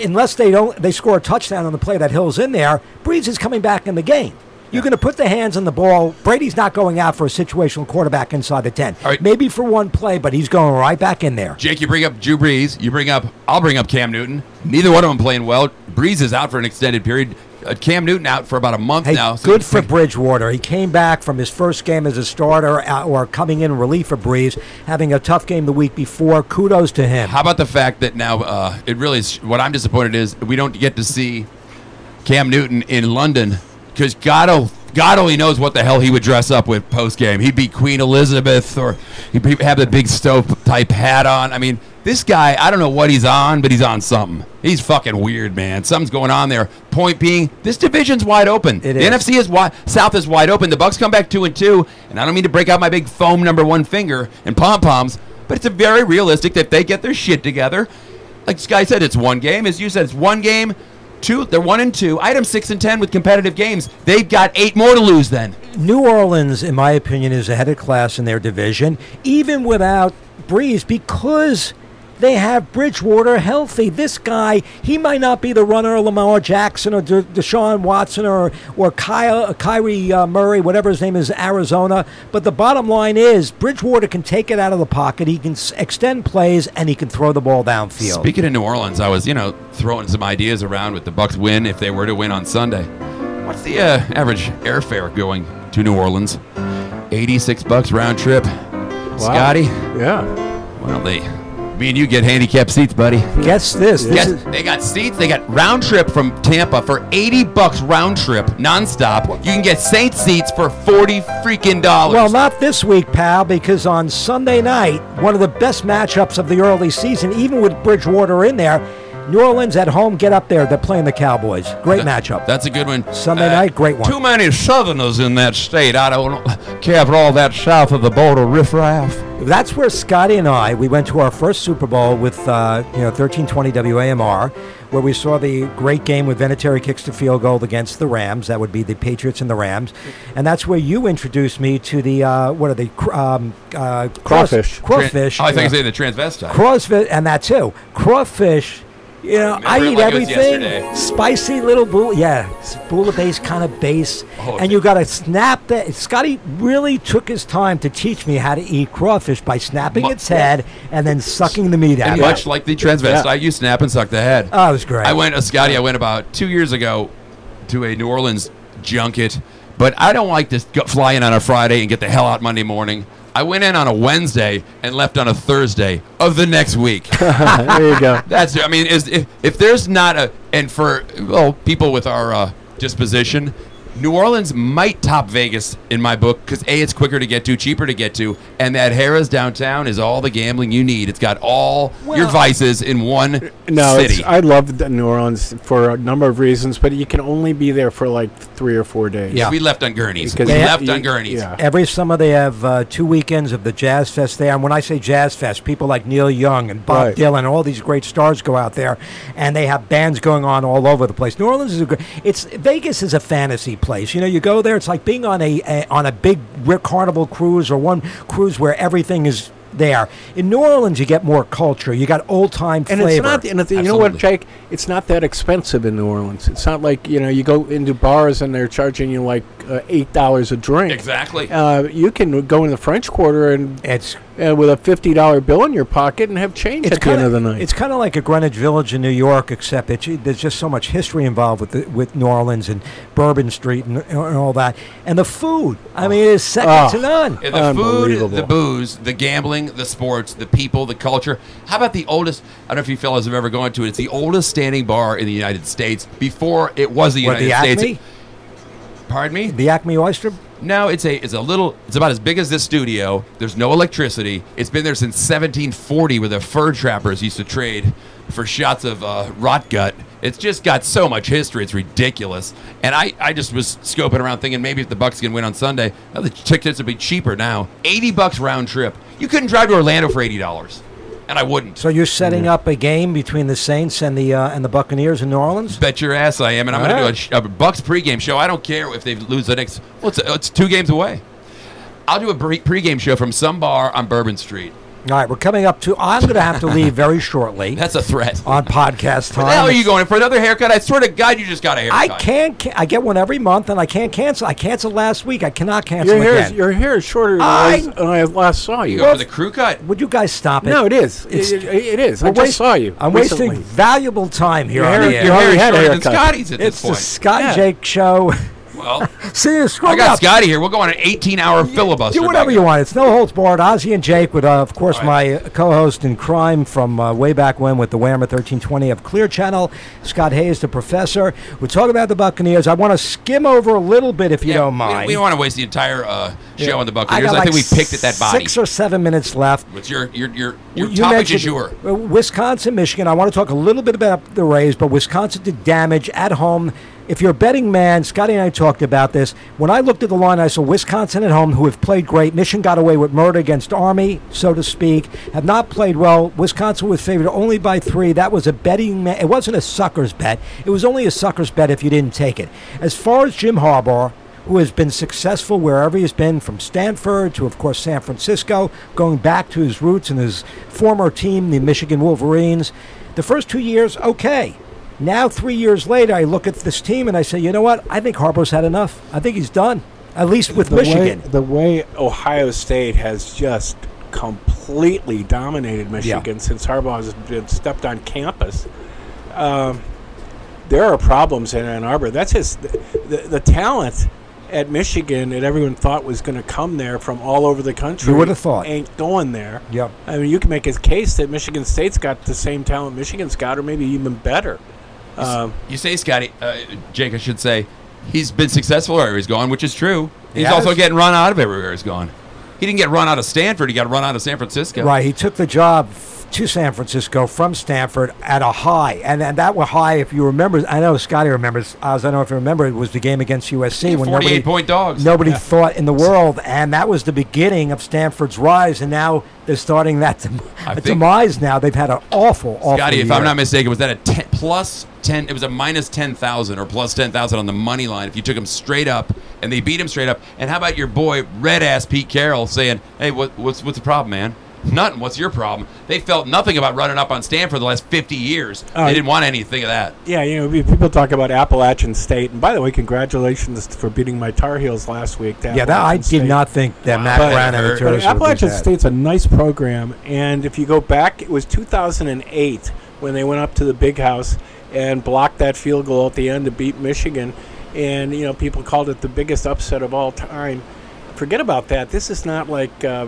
unless they don't they score a touchdown on the play that Hill's in there. Brees is coming back in the game. You're going to put the hands on the ball. Brady's not going out for a situational quarterback inside the ten. All right. Maybe for one play, but he's going right back in there. Jake, you bring up Drew Brees. You bring up. I'll bring up Cam Newton. Neither one of them playing well. Brees is out for an extended period. Uh, Cam Newton out for about a month Hey, now. so- good for Bridgewater. He came back from his first game as a starter uh, or coming in relief for Brees, having a tough game the week before. Kudos to him. How about the fact that now uh, it really is what I'm disappointed is we don't get to see Cam Newton in London because God, God only knows what the hell he would dress up with post game. He'd be Queen Elizabeth or he'd be, have the big stove type hat on. I mean, this guy, I don't know what he's on, but he's on something. He's fucking weird, man. Something's going on there. Point being, this division's wide open. It the is. NFC is wide, South is wide open. The Bucs come back two and two, and I don't mean to break out my big foam number one finger and pom poms, but it's a very realistic that they get their shit together. Like Sky said, it's one game. As you said, it's one game. Two, they're one and two. Item six and ten with competitive games. They've got eight more to lose. Then New Orleans, in my opinion, is ahead of class in their division, even without Brees, because they have Bridgewater healthy. This guy, he might not be the runner of Lamar Jackson or De- Deshaun Watson or or Kyle, Kyrie uh, Murray, whatever his name is, Arizona. But the bottom line is, Bridgewater can take it out of the pocket. He can s- extend plays and he can throw the ball downfield. speaking of New Orleans, I was you know throwing some ideas around with the Bucs win if they were to win on Sunday. What's the uh, average airfare going to New Orleans? Eighty-six bucks round trip. Wow. Scotty, Yeah. well they, me and you get handicapped seats, buddy. Guess this. this Yes, is, they got seats. They got round trip from Tampa for eighty bucks round trip, nonstop. You can get Saint seats for forty freaking dollars. Well, not this week, pal, because on Sunday night, one of the best matchups of the early season, even with Bridgewater in there, New Orleans at home, get up there. They're playing the Cowboys. Great matchup. That's a good one. Uh, Sunday night, great one. Too many Southerners in that state. I don't care for all that south of the border riffraff. That's where Scotty and I, we went to our first Super Bowl with, uh, you know, 1320 WAMR, where we saw the great game with Vinatieri kicks to field goal against the Rams. That would be the Patriots and the Rams. And that's where you introduced me to the, uh, what are they, cr- um, uh, cross- Crawfish. Crawfish. Oh, I think uh, you say the transvestite. Crawfish, and that too. Crawfish. You know, Remember I eat like everything. Spicy little bull, yeah, bula base kind of base, Oh, and you got to snap that. Scotty really took his time to teach me how to eat crawfish by snapping Mu- its head and then sucking the meat out. and much like the transvestite, Yeah. you snap and suck the head. Oh, it was great. I went, uh, Scotty. I went about two years ago to a New Orleans junket, but I don't like to fly in on a Friday and get the hell out Monday morning. I went in on a Wednesday and left on a Thursday of the next week. there you go. That's I mean, is if, if there's not a and for well people with our uh, disposition, New Orleans might top Vegas in my book because a it's quicker to get to, cheaper to get to, and that Harrah's downtown is all the gambling you need. It's got all your vices in one No, city. it's, I love the New Orleans for a number of reasons, but you can only be there for like three or four days. Yeah. We left on gurneys. Because We they- left you- on gurneys. yeah. Every summer they have uh, two weekends of the Jazz Fest there, and when I say Jazz Fest, people like Neil Young and Bob Right. Dylan and all these great stars go out there, and they have bands going on all over the place. New Orleans is a good. It's Vegas is a fantasy place. You know, you go there, it's like being on a, a on a big carnival cruise or one cruise where everything is there. In New Orleans, you get more culture. You got old time flavor. And it's not, and the, you know what, Jake? It's not that expensive in New Orleans. It's not like you know you go into bars and they're charging you like uh, eight dollars a drink. Exactly. Uh, you can go in the French Quarter and it's uh, with a fifty dollar bill in your pocket and have change it's at the end kinda, the night. It's kind of like a Greenwich Village in New York, except that there's just so much history involved with the, with New Orleans and Bourbon Street and, and all that, and the food. I mean, it is second Oh. to none. Yeah, the food, the booze, the gambling, the sports, the people, the culture. How about the oldest? I don't know if you fellas have ever gone to it. It's the oldest standing bar in the United States before it was the What United the States. Acme? Pardon me? The Acme Oyster. No, it's a it's a little it's about as big as this studio. There's no electricity. It's been there since 1740 where the fur trappers used to trade for shots of uh, rot gut. It's just got so much history. It's ridiculous. And I, I just was scoping around thinking maybe if the Bucs can win on Sunday, oh, the tickets would be cheaper now. 80 bucks round trip. You couldn't drive to Orlando for $80. And I wouldn't. So you're setting up a game between the Saints and the uh, and the Buccaneers in New Orleans. Bet your ass I am, and I'm going to do a, sh- a Bucs pregame show. I don't care if they lose the next. Well, it's, it's two games away. I'll do a pre- pregame show from some bar on Bourbon Street. All right, we're coming up to. I'm going to have to leave very shortly That's a threat. on podcast time. Where are you going for another haircut? I swear to God, you just got a haircut. I can't. ca- I get one every month, and I can't cancel. I canceled last week. I cannot cancel your hair, is, again. your hair is shorter than I- I, when I last saw You you. go for the crew cut. Would you guys stop it? no, it is. It's- It, it- it is. I We're just waste- saw you. I'm recently. wasting valuable time here Your on the air. your Your hair already is had a shorter than haircut. Scotty's at It's this the. Scott Yeah. Jake show. Well, See you. I got up. Scotty here. We'll go on an 18-hour filibuster. Do whatever you want. It's no holds barred. Ozzy and Jake, with uh, of course All my uh, co-host in crime from uh, way back when with the Whammer 1320 of Clear Channel, Scott Hayes, the professor. We're talking about the Buccaneers. I want to skim over a little bit, if you Yeah, don't mind. We, don't want to waste the entire uh, show on the I, Buccaneers. I, like think we picked at that body. Six or seven minutes left. What's your your your your You topic mentioned, is your Wisconsin, Michigan. I want to talk a little bit about the Rays, but Wisconsin did damage at home. If you're a betting man, Scotty and I talked about this. When I looked at the line, I saw Wisconsin at home, who have played great. Michigan got away with murder against Army, so to speak. Have not played well. Wisconsin was favored only by three. That was a betting man. It wasn't a sucker's bet. It was only a sucker's bet if you didn't take it. As far as Jim Harbaugh, who has been successful wherever he's been, from Stanford to, of course, San Francisco, going back to his roots and his former team, the Michigan Wolverines. The first two years, okay. Now, three years later, I look at this team and I say, you know what? I think Harbaugh's had enough. I think he's done, at least with the Michigan. Way, the way Ohio State has just completely dominated Michigan since Harbaugh has been stepped on campus. Um, there are problems in Ann Arbor. That's his the, the, the talent at Michigan that everyone thought was going to come there from all over the country. You would've thought. ain't going there. Yep. I mean, you can make a case that Michigan State's got the same talent Michigan's got, or maybe even better. Um, You say, Scotty, uh, Jake, I should say, he's been successful wherever he's gone, which is true. He's Yes. also getting run out of everywhere he's gone. He didn't get run out of Stanford. He got run out of San Francisco. Right, he took the job f- to San Francisco from Stanford at a high, and and that was high. If you remember, I know Scotty remembers. Oz, I don't know if you remember, it was the game against USC when nobody 48 point dogs. nobody thought in the world, and that was the beginning of Stanford's rise. And now they're starting that dem- demise. Now they've had an awful, awful. Scotty, if. I'm not mistaken, was that a 10, plus 10? It was a minus 10,000 or plus 10,000 on the money line if you took him straight up and they beat him straight up. And how about your boy, red ass Pete Carroll, saying, hey, what, what's, what's the problem, man? Nothing. What's your problem? They felt nothing about running up on Stanford the last 50 years. Uh, they didn't want anything of that. Yeah, you know, people talk about Appalachian State, and by the way, congratulations for beating my Tar Heels last week. to yeah, that I Appalachian did not think that Wow. Mack But- Brown and the but But Tourists would lose Appalachian. State's a nice program, and if you go back, it was 2008 when they went up to the Big House and blocked that field goal at the end to beat Michigan, and you know people called it the biggest upset of all time. Forget about that. This is not like. Uh,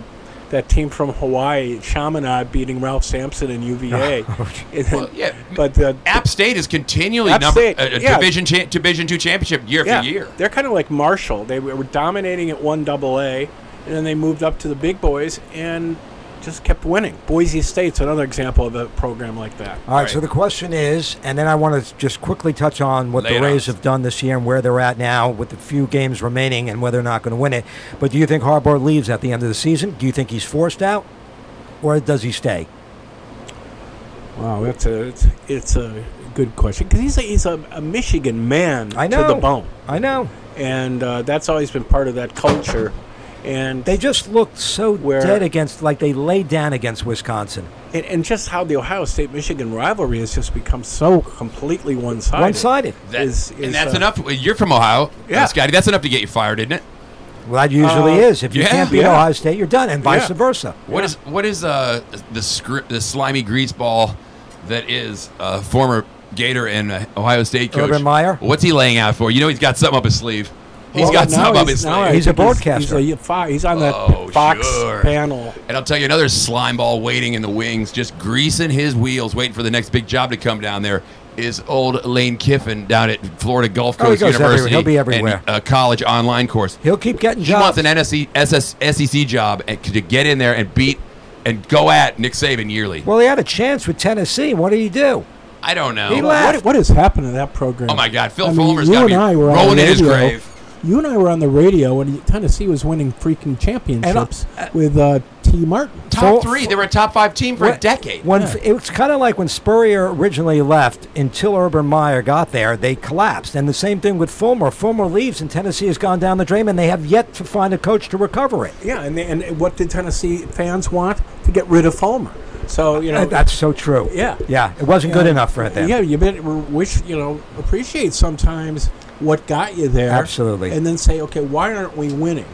that team from Hawaii, Chaminade, beating Ralph Sampson and UVA. Well, yeah. but uh, App State is continually App number State, a, a yeah. division cha- division two championship year yeah, for year. they're kind of like Marshall. They were dominating at one double A, and then they moved up to the big boys and just kept winning. Boise State's another example of a program like that. All right, so the question is, and then I want to just quickly touch on what Lay the it on Rays have done this year and where they're at now with the few games remaining and whether they're not going to win it. But do you think Harbaugh leaves at the end of the season? Do you think he's forced out, or does he stay? Wow, that's a it's, it's a good question because he's a, he's a, a Michigan man I to know. the bone, I know and uh, that's always been part of that culture. And they just looked so Where- dead against, like they laid down against Wisconsin. and, and just how the Ohio State Michigan rivalry has just become so completely one sided. One-sided. That- Is- and that's uh, enough. You're from Ohio, Yeah. uh, Scotty. That's enough to get you fired, isn't it? Well, that usually Uh, is. If you yeah, can't beat yeah. Ohio State, you're done, and vice Yeah. versa. What is what is uh the scri- the slimy grease ball that is uh, former Gator and uh, Ohio State coach Urban Meyer? What's he laying out for? You know he's got something up his sleeve. He's Well, got now something up he's- his now I sleeve. He's a think broadcaster. He's, a, Fo- he's on that Oh, Fox sure. panel. And I'll tell you another slime ball waiting in the wings, just greasing his wheels, waiting for the next big job to come down there. Is old Lane Kiffin down at Florida Gulf Oh, he Coast goes everywhere. University? He'll be everywhere. And a college online course. He'll keep getting He wants an NSC, SS, SEC E job and to get in there and beat and go at Nick Saban yearly. well, he had a chance with Tennessee. What did he do? I don't know. He left. What, what has happened to that program? Oh my God, Phil I mean, Fulmer's you got to be and I were on rolling the in his grave. You and I were on the radio when Tennessee was winning freaking championships uh, with uh, Tee Martin. Top Full- three. They were a top five team for a decade. When it was kind of like when Spurrier originally left until Urban Meyer got there, they collapsed. And the same thing with Fulmer. Fulmer leaves, and Tennessee has gone down the drain, and they have yet to find a coach to recover it. Yeah, and, they, and what did Tennessee fans want? To get rid of Fulmer. So, you know. Uh, That's so true. Yeah. yeah. It wasn't good enough for them. Yeah, you better wish you know appreciate sometimes what got you there. Absolutely. and then say, okay, why aren't we winning?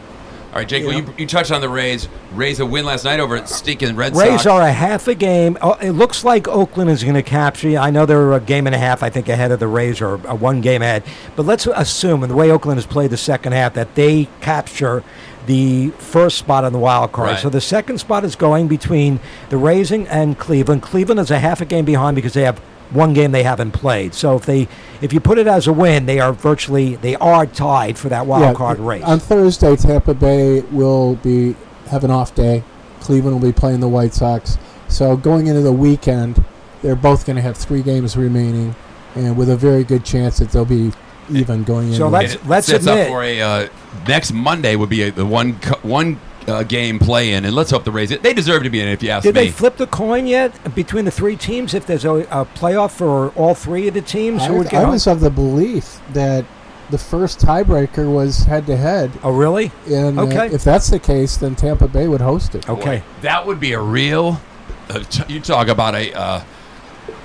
All right, Jake. Well, Yeah. you, you touched on the Rays. Rays a win last night over at stinking Red Rays Sox. Rays are a half a game. Oh, it looks like Oakland is going to capture you. I know they're a game and a half, I think, ahead of the Rays or a one game ahead. But let's assume, in the way Oakland has played the second half, that they capture the first spot on the wild card. Right. So the second spot is going between the Rays and- and Cleveland. Cleveland is a half a game behind because they have one game they haven't played. So if they if you put it as a win, they are virtually they are tied for that wild card race. On Thursday, Tampa Bay will be have an off day. Cleveland will be playing the White Sox. So going into the weekend, they're both going to have three games remaining, and with a very good chance that they'll be even going in. So let's- let's sets admit- up for a uh, next Monday would be a, the one one uh, game play in, and let's hope the Rays. It they deserve to be in, if you ask Did me. they flip the coin yet between the three teams? If there's a, a playoff for all three of the teams, who would I, get I was of the belief that the first tiebreaker was head to head, Oh, really? and uh, Okay. if that's the case, then Tampa Bay would host it. Okay. Boy, that would be a real. Uh, t- you talk about a uh,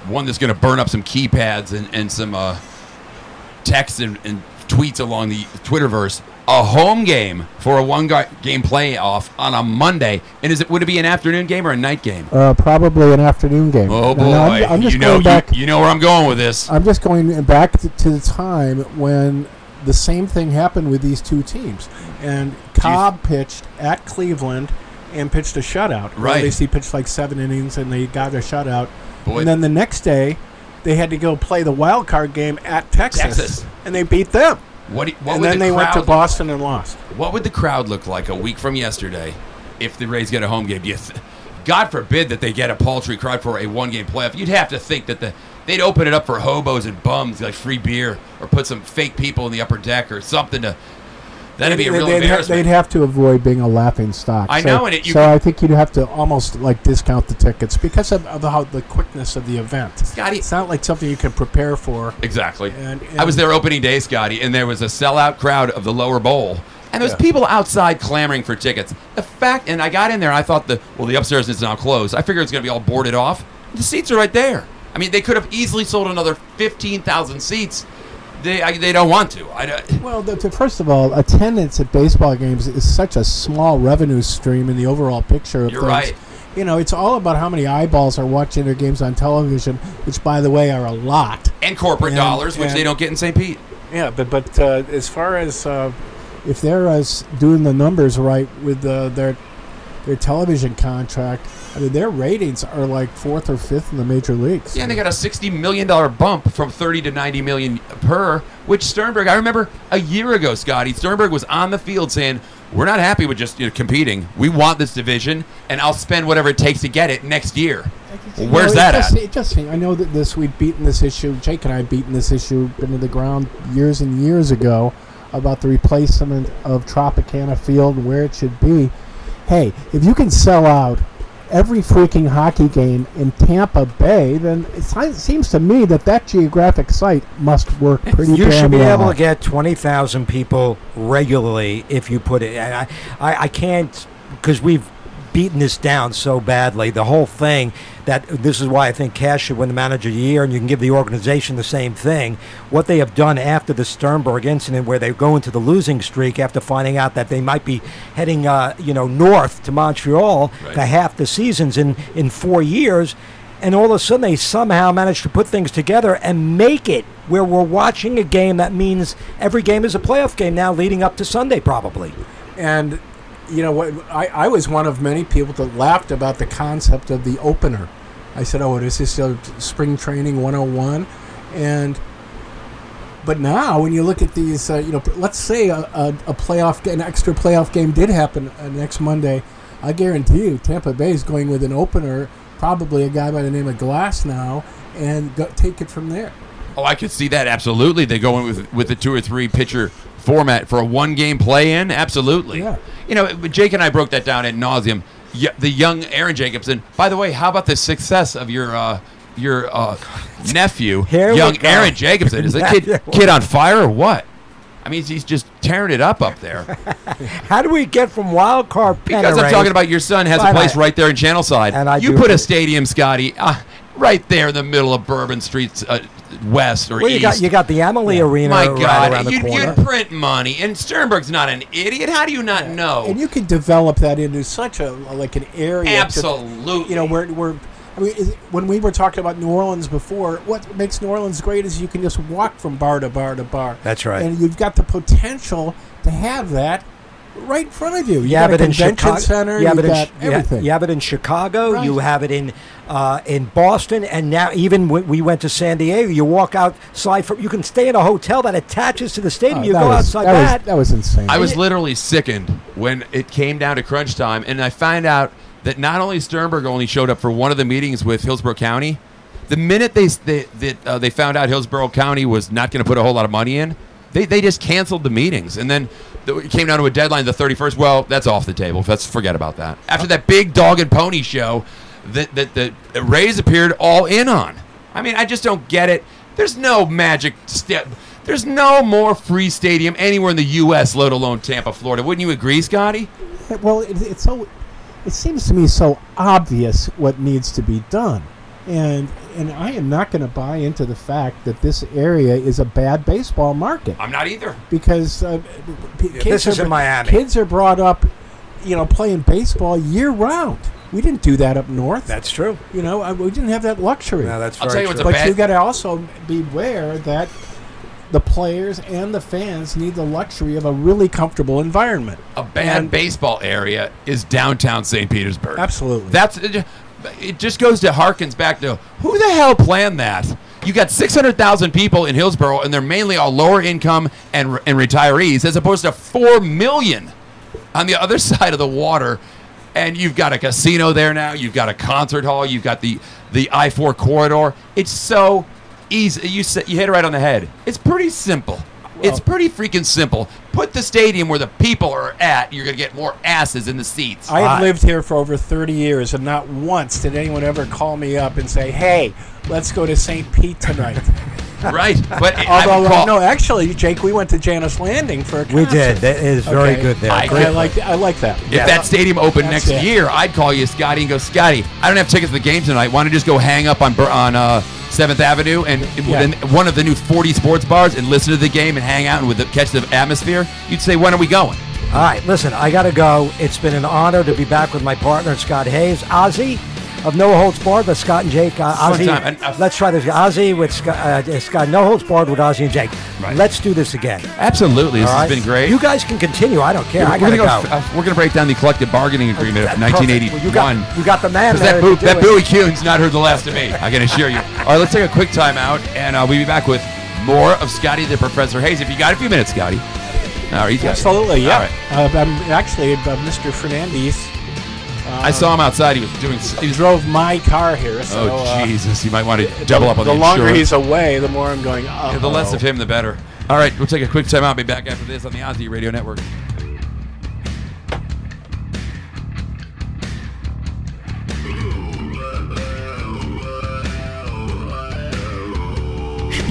one that's going to burn up some keypads and, and some uh, text and, and tweets along the Twitterverse. A home game for a one game playoff on a Monday, and is it would it be an afternoon game or a night game? Uh, probably an afternoon game. Oh boy, now, I'm, I'm just you know going back. You, know where I'm going with this. I'm just going back to, to the time when the same thing happened with these two teams. And Cobb pitched at Cleveland and pitched a shutout. Right. they see pitched like seven innings and they got a shutout. Boy. And then the next day, they had to go play the wild card game at Texas, Texas. and they beat them. What, do- what and would then the they went to Boston and lost. What would the crowd look like a week from yesterday if the Rays get a home game? Do you th- God forbid that they get a paltry crowd for a one-game playoff. You'd have to think that the they'd open it up for hobos and bums, like free beer, or put some fake people in the upper deck or something to. That'd be a real they'd, embarrassment. they'd have to avoid being a laughing stock. I so, know, and it- you so I think you'd have to almost like discount the tickets Because of, of how the quickness of the event. Scotty- It's not like something you can prepare for. exactly. And- I was there opening day, Scotty, and there was a sellout crowd of the lower bowl. And there was people outside clamoring for tickets. The fact, and I got in there, I thought the well, the upstairs is now closed. I figured it's going to be all boarded off. The seats are right there. I mean, they could have easily sold another fifteen thousand seats. They I, they don't want to. I, don't- Well, the, the- first of all, attendance at baseball games is such a small revenue stream in the overall picture of You're things. right. You know, it's all about how many eyeballs are watching their games on television, which, by the way, are a lot. and corporate And- dollars, which and- they don't get in St. Pete. Yeah, but but uh, as far as uh, If they're as doing the numbers right with uh, their their television contract. I mean, their ratings are like fourth or fifth in the major leagues. Yeah, and they got a sixty million dollar bump from thirty to ninety million per. Which Sternberg, I remember a year ago, Scotty Sternberg was on the field saying, "We're not happy with just you know, competing. We want this division, and I'll spend whatever it takes to get it next year." Well, where's No, that just, at? It just, I know that this we've beaten this issue. Jake and I have beaten this issue into the ground years and years ago about the replacement of Tropicana Field and where it should be. Hey, if you can sell out every freaking hockey game in Tampa Bay, then it seems to me that that geographic site must work pretty well. You should be well. able to get twenty thousand people regularly if you put it. I, I, I can't because we've beaten this down so badly. The whole thing that this is why I think Cash should win the Manager of the Year, and you can give the organization the same thing. What they have done after the Sternberg incident, where they go into the losing streak after finding out that they might be heading, uh, you know, north to Montreal Right. to half the seasons in in four years and all of a sudden they somehow manage to put things together and make it where we're watching a game that means every game is a playoff game now leading up to Sunday probably. And you know what? I, I was one of many people that laughed about the concept of the opener. I said, "Oh, this is a spring training 101," and but now when you look at these, uh, you know, let's say a, a, a playoff, an extra playoff game did happen uh, next Monday. I guarantee you, Tampa Bay is going with an opener, probably a guy by the name of Glasnow, and go, take it from there. Oh, I could see that absolutely. They go in with with the two or three pitcher format for a one game play in. Absolutely. Yeah. You know, Jake and I broke that down at nauseum. The young Aaron Jacobson. By the way, how about the success of your uh, your uh, nephew, Here young. Aaron Jacobson? Is the kid kid on fire or what? I mean, he's just tearing it up up there. How do we get from wild card Because I'm talking about your son has a place I- right there in Channelside. And I you put a stadium, Scotty, uh, right there in the middle of Bourbon Street, uh, west or Well, you east. got you got the Amalie Arena My right God, around the you'd, corner. you'd print money, and Sternberg's not an idiot. How do you not know? And you could develop that into such a like an area. to- Absolutely. you know, where where I mean, is, when we were talking about New Orleans before, what makes New Orleans great is you can just walk from bar to bar to bar. That's right. And you've got the potential to have that right in front of you. You You have it in Chicago. center. You have it in got Chi- you ha- everything. You have it in Chicago. Right. You have it in uh, in Boston, and now even when we went to San Diego, you walk outside. For, you can stay in a hotel that attaches to the stadium. Oh, you go was, outside that. that. Was, that was insane. I was literally sickened when it came down to crunch time, and I find out that not only Sternberg only showed up for one of the meetings with Hillsborough County, the minute they they that uh, they found out Hillsborough County was not going to put a whole lot of money in, they, they just canceled the meetings, and then the, it came down to a deadline, the thirty first. Well, that's off the table. Let's forget about that. After that big dog and pony show that that the Rays appeared all in on. I mean, I just don't get it. There's no magic step. There's no more free stadium anywhere in the U.S., let alone Tampa, Florida. Wouldn't you agree, Scotty? well, it, it's so. It seems to me so obvious what needs to be done, and and I am not going to buy into the fact that this area is a bad baseball market. I'm not either. because uh, p- kids this is are, in Miami. Kids are brought up, you know, playing baseball year round. We didn't do that up north. That's true. you know, uh, we didn't have that luxury. No, that's I'll very tell you what's true. a but bad- you got to also beware that the players and the fans need the luxury of a really comfortable environment. A bad And- baseball area is downtown St. Petersburg. Absolutely. That's it. Just goes to harkens back to who the hell planned that. You got 600,000 people in Hillsborough, and they're mainly all lower income and, and retirees, as opposed to 4 million on the other side of the water. And you've got a casino there now. You've got a concert hall. You've got the, the I 4 corridor. It's so easy. You, you hit it right on the head. It's pretty simple. It's pretty freaking simple. Put the stadium where the people are at. You're going to get more asses in the seats. I have lived here for over 30 years, and not once did anyone ever call me up and say, "Hey, let's go to St. Pete tonight." right. But I Although, would uh, call, no, actually, Jake, we went to Jannus Landing for a concert. We did. That is very Okay. good there. I- I like I like that. If that stadium opened That's next it. year, I'd call you, Scotty, and go, Scotty, I don't have tickets to the game tonight. Why don't you just go hang up on Bur- on uh, Seventh Avenue and Yeah. one of the new 40 sports bars and listen to the game and hang out and with the, catch the atmosphere? You'd say, when are we going? All right, listen, I got to go. It's been an honor to be back with my partner, Scott Hayes. Ozzy, of No Holds Barred. The Scott and Jake. Uh, Fun Ozzy. time. And, uh, let's try this. Ozzy with Scott. Uh, Scott. No Holds Barred with Ozzy and Jake. Right. Let's do this again. Absolutely, this All has right? been great. You guys can continue. I don't care. I we're gotta gonna go. go. uh, we're gonna break down the collective bargaining agreement of 1981. Well, you got you got the man Because that, boo, to do that it. Billy Kuhn's not heard the last of me. I can assure you. All right, let's take a quick time out, and uh, we'll be back with more of Scotty the Professor Hayes. If you got a few minutes, Scotty. All right, he's got it. Absolutely, yeah. All right. Uh, I'm actually uh, Mr. Fernandez. I saw him outside. He was doing. He drove my car here. So, Oh uh, Jesus! You might want to double up on the the longer insurance. he's away, the more I'm going. Yeah, the less of him, the better. All right, we'll take a quick time out. Be back after this on the Ozzy Radio Network.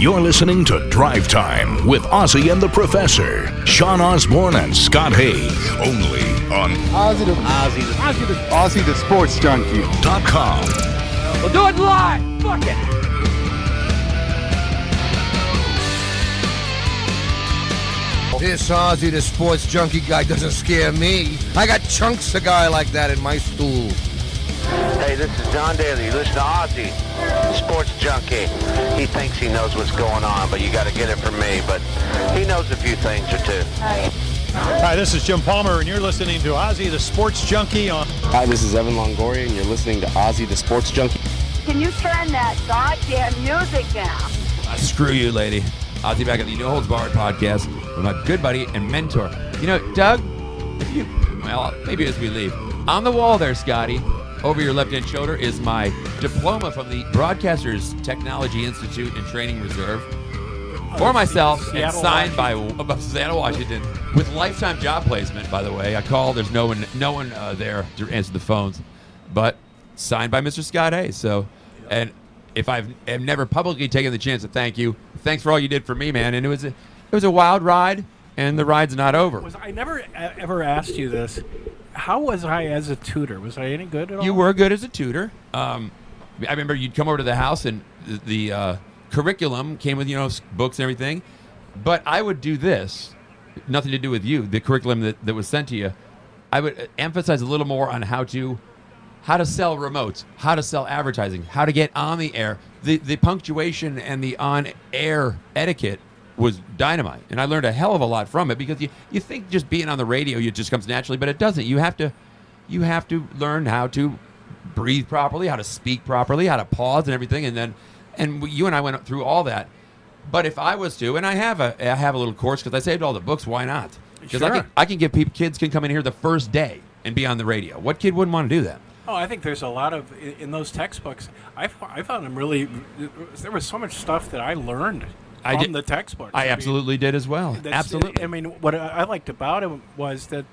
You're listening to Drive Time with Ozzy and the Professor, Sean Osborne and Scott Hay, only on Ozzy the Ozzy the Ozzy the Ozzy the Sports Junkie. .com. We'll do it live. Fuck it. This Ozzy, the sports junkie guy, doesn't scare me. I got chunks of guy like that in my stool. Hey, this is John Daly. Listen to Ozzy, sports junkie. He thinks he knows what's going on, but you got to get it from me. But he knows a few things or two. Hi, this is Jim Palmer, and you're listening to Ozzy, the sports junkie on. Hi, this is Evan Longoria, and you're listening to Ozzy the Sports Junkie. Can you turn that goddamn music down? Uh, screw you, lady. Ozzy back at the No Holds Barred podcast with my good buddy and mentor. You know, Doug, if you, well, maybe as we leave, on the wall there, Scotty, over your left hand shoulder is my diploma from the Broadcasters Technology Institute and Training Reserve. For myself, and Seattle, signed by uh, Seattle, Washington, with lifetime job placement. By the way, I call. There's no one, no one uh, there to answer the phones, but signed by Mr. Scott Hayes. So, and if I've have never publicly taken the chance to thank you, thanks for all you did for me, man. And it was a, it was a wild ride, and the ride's not over. Was I never ever asked you this? How was I as a tutor? Was I any good at all? You were good as a tutor. Um, I remember you'd come over to the house and the, the uh, curriculum came with you know books and everything. But I would do this, nothing to do with you. The curriculum that, that was sent to you, I would uh, emphasize a little more on how to how to sell remotes, how to sell advertising, how to get on the air. The the punctuation and the on air etiquette was dynamite, and I learned a hell of a lot from it because you you think just being on the radio it just comes naturally, but it doesn't. You have to you have to learn how to breathe properly, how to speak properly, how to pause and everything, and then and you and I went through all that. But if I was to, and I have a I have a little course because I saved all the books. Why not? Because I Sure. can I can give people kids can come in here the first day and be on the radio. What kid wouldn't want to do that? Oh, I think there's a lot of in, those textbooks. I, I found them really. There was so much stuff that I learned I did- the textbooks. I mean, absolutely did as well. Absolutely. I mean, what I I liked about it was that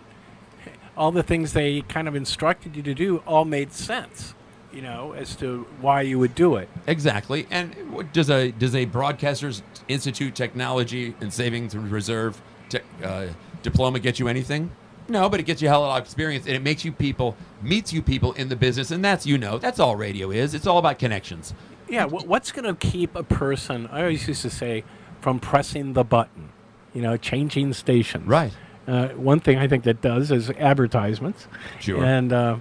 all the things they kind of instructed you to do all made sense. You know, as to why you would do it. Exactly. And what does a does a Broadcasters Institute Technology and Savings Reserve te- uh, diploma get you anything? No, but it gets you a hell of a lot of experience, and it makes you people meets you people in the business, and that's you know that's all radio is. It's all about connections. Yeah, wh- what's going to keep a person? I always used to say, from pressing the button. You know, changing stations. Right. Uh, one thing I think that does is advertisements. Sure. And uh,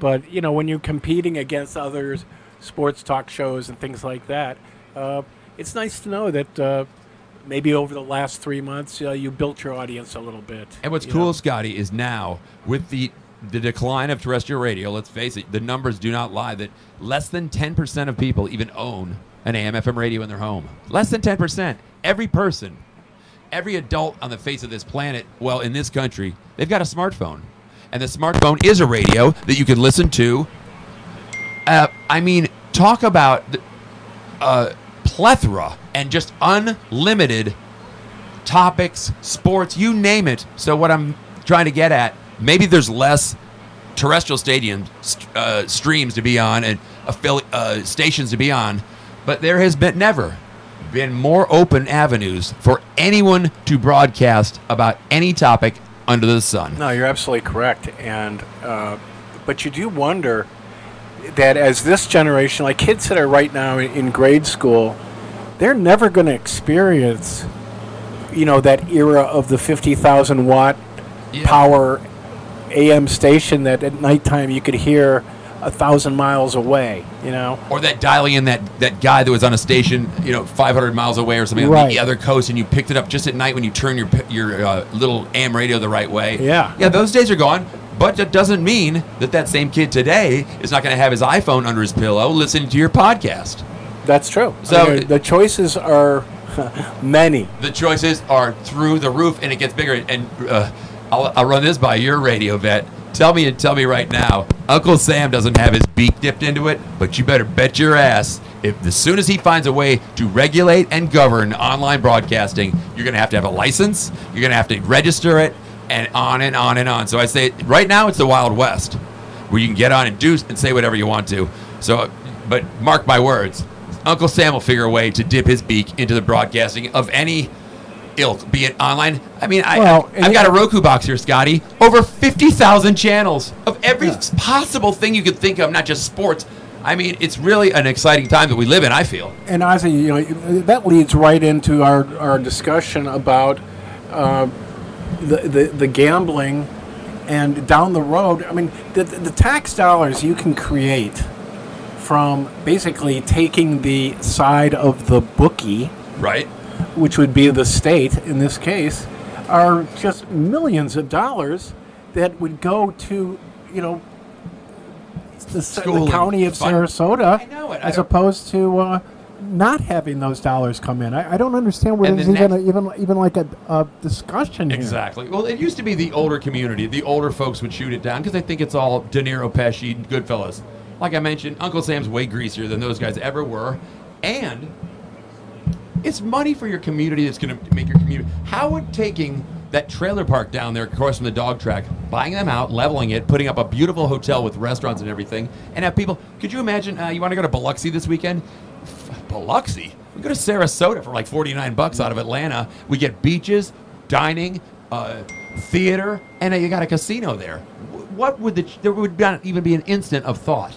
but you know, when you're competing against others, sports talk shows and things like that, uh, it's nice to know that uh, maybe over the last three months uh, you built your audience a little bit. And what's cool, know. Scotty, is now with the the decline of terrestrial radio. Let's face it, the numbers do not lie. That less than ten percent of people even own an AM/FM radio in their home. Less than ten percent. Every person, every adult on the face of this planet, well, in this country, they've got a smartphone, and the smartphone is a radio that you can listen to. Uh, I mean, talk about uh, plethora and just unlimited topics, sports, you name it. So what I'm trying to get at, maybe there's less terrestrial stadium uh, streams to be on and affili- uh, stations to be on, but there has been never been more open avenues for anyone to broadcast about any topic under the sun. No, you're absolutely correct. And uh, but you do wonder that as this generation, like kids that are right now in, in grade school, they're never going to experience, you know, that era of the fifty thousand watt power AM station that at nighttime you could hear a thousand miles away. You know, Or that dialing in that, that guy that was on a station, you know, 500 miles away or something on the other coast, and you picked it up just at night when you turn your your uh, little AM radio the right way. Yeah. yeah, those days are gone. But that doesn't mean that that same kid today is not going to have his iPhone under his pillow listening to your podcast. that's true. So- I mean, the choices are many. The choices are through the roof, and it gets bigger. And uh, I'll, I'll run this by your radio vet. Tell me and tell me right now, Uncle Sam doesn't have his beak dipped into it, but you better bet your ass if as soon as he finds a way to regulate and govern online broadcasting, you're going to have to have a license, you're going to have to register it, and on and on and on. So I say, right now it's the Wild West, where you can get on and do and say whatever you want to. So, but mark my words, Uncle Sam will figure a way to dip his beak into the broadcasting of any ilk, be it online. I mean, I, Well, I, I've got a Roku box here, Scotty. Over 50,000 channels of every possible thing you could think of, not just sports. I mean, it's really an exciting time that we live in, I feel. And Ozzy, you know, that leads right into our, our discussion about uh, the, the the gambling, and down the road. I mean, the the tax dollars you can create from basically taking the side of the bookie, Right? Which would be the state in this case, are just millions of dollars that would go to you know the, the county of fund. Sarasota I know it. I as opposed to uh, not having those dollars come in. I, I don't understand where And there's the even, a, even even like a, a discussion here. Exactly. Well, it used to be the older community. The older folks would shoot it down because they think it's all De Niro, Pesci, Goodfellas. Like I mentioned, Uncle Sam's way greasier than those guys ever were, and it's money for your community that's going to make your community. How would taking that trailer park down there across from the dog track, buying them out, leveling it, putting up a beautiful hotel with restaurants and everything, and have people? Could you imagine? Uh, you want to go to Biloxi this weekend? Biloxi. We go to Sarasota for like forty nine bucks out of Atlanta. We get beaches, dining, uh, theater, and uh, you got a casino there. What would the there would not even be an instant of thought?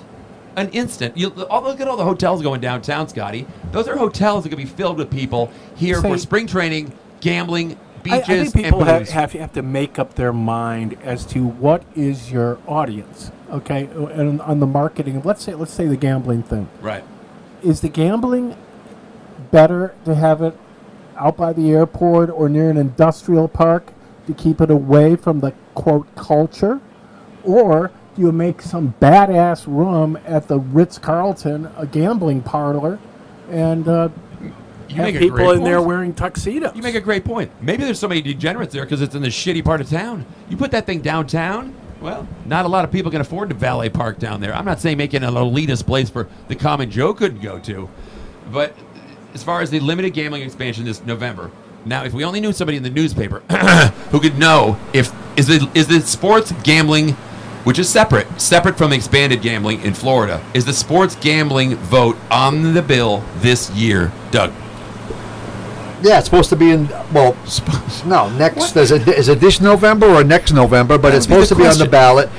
An instant. You all, look at all the hotels going downtown, Scotty. Those are hotels that could be filled with people here for spring training, gambling, I, I beaches, think people and have, have have to make up their mind as to what is your audience. Okay, and on the marketing. Let's say let's say the gambling thing. right. Is the gambling better to have it out by the airport or near an industrial park to keep it away from the quote culture? Or you make some badass room at the Ritz Carlton, a gambling parlor, and uh, have people in there wearing tuxedos? You make a great point. Maybe there's so many degenerates there because it's in the shitty part of town. You put that thing downtown, well, not a lot of people can afford to valet park down there. I'm not saying making an elitist place for the common Joe couldn't go to, but as far as the limited gambling expansion this November, now if we only knew somebody in the newspaper who could know if is the is the sports gambling, which is separate, separate from expanded gambling in Florida, is the sports gambling vote on the bill this year, Doug? Yeah, it's supposed to be in. Well, no, next is it, is it this November or next November? But it's would be supposed to be on the ballot,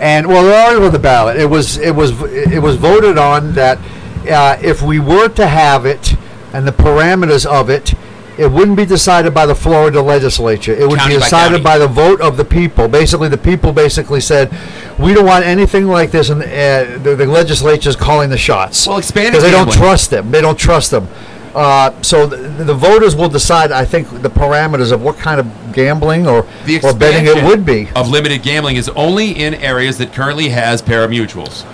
and well, they're already on the ballot. It was it was it was voted on that uh, if we were to have it and the parameters of it. It wouldn't be decided by the Florida legislature. It would County be decided county. by the vote of the people. Basically, the people basically said, "We don't want anything like this," and uh, the, the is calling the shots. Well, expanded because they don't trust them. They don't trust them. Uh, so the, the voters will decide, I think, the parameters of what kind of gambling or, or betting it would be. of limited gambling is only in areas that currently has parimutuels.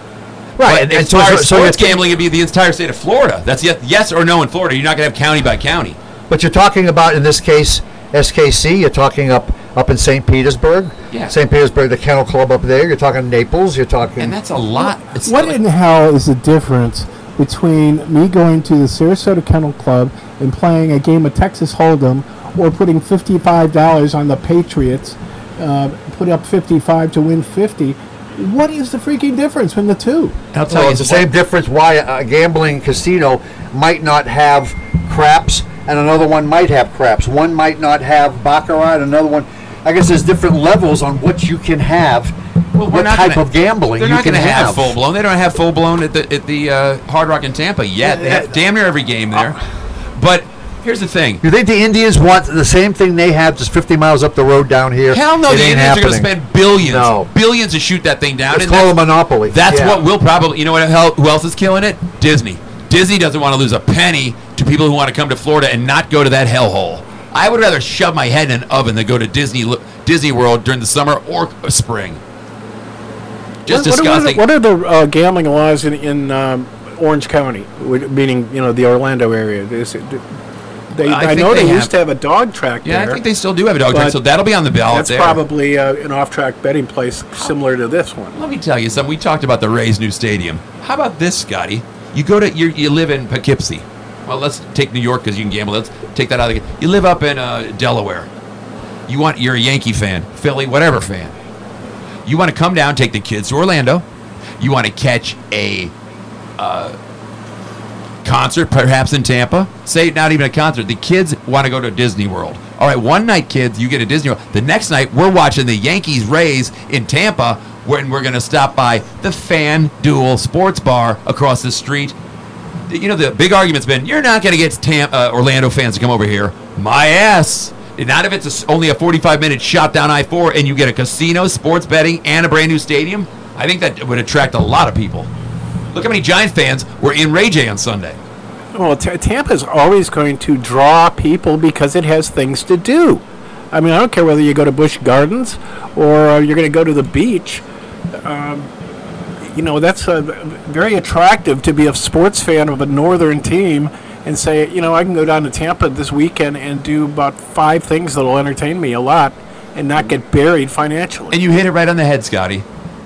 Right, and- and so- so- sports gambling, it'd be the entire state of Florida. That's yes, yes or no in Florida. You're not going to have county by county. But you're talking about, in this case, SKC. You're talking up up in St. Petersburg. Yeah. St. Petersburg, the Kennel Club up there. You're talking Naples. You're talking. And that's a lot. It's What like- in hell is the difference between me going to the Sarasota Kennel Club and playing a game of Texas Hold'em or putting $55 on the Patriots, uh, put up 55 to win 50? What is the freaking difference between the two? I'll tell well, you it's the same difference why a gambling casino might not have craps and another one might have craps. One might not have baccarat, another one. I guess there's different levels on what you can have. Well, what type gonna- of gambling They're you not can going to have, have. full blown. They don't have full blown at the at the uh, Hard Rock in Tampa yet. They have damn near every game there. But Here's the thing. You think the Indians want the same thing they have just 50 miles up the road down here? Hell no, It the Indians are going to spend billions, No. billions to shoot that thing down. It's called a monopoly. That's Yeah. what will probably. You know what? Hell, who else is killing it? Disney. Disney doesn't want to lose a penny to people who want to come to Florida and not go to that hellhole. I would rather shove my head in an oven than go to Disney Disney World during the summer or spring. Just what, what are the- disgusting. What are the, uh, gambling laws in, in um, Orange County, meaning you know the Orlando area? Is it, they, I I, know they they, used to have a dog track Yeah, I think they still do have a dog track, so that'll be on the ballot That's there. probably uh, an off-track betting place similar to this one. Let me tell you something. We talked about the Rays' new stadium. How about this, Scotty? You go to you you live in Poughkeepsie. Well, let's take New York because you can gamble. Let's take that out of the. game. You live up in uh, Delaware. You want you're a Yankee fan, Philly, whatever fan. You want to come down, take the kids to Orlando. You want to catch a uh, concert, perhaps in Tampa. Say not even a concert. The kids want to go to Disney World. All right, one night, kids, you get a Disney World. The next night, we're watching the Yankees Rays in Tampa, when we're going to stop by the Fan Duel Sports Bar across the street. You know, the big argument's been you're not going to get Tam- uh, Orlando fans to come over here. My ass. Not if it's a only a 45 minute shot down I 4 and you get a casino, sports betting, and a brand new stadium. I think that would attract a lot of people. Look how many Giants fans were in Ray Jay on Sunday. Well, T- Tampa's always going to draw people because it has things to do. I mean, I don't care whether you go to Busch Gardens or uh, you're going to go to the beach. Um, you know, that's very attractive to be a sports fan of a northern team and say, you know, I can go down to Tampa this weekend and do about five things that'll entertain me a lot and not get buried financially. And you hit it right on the head, Scotty.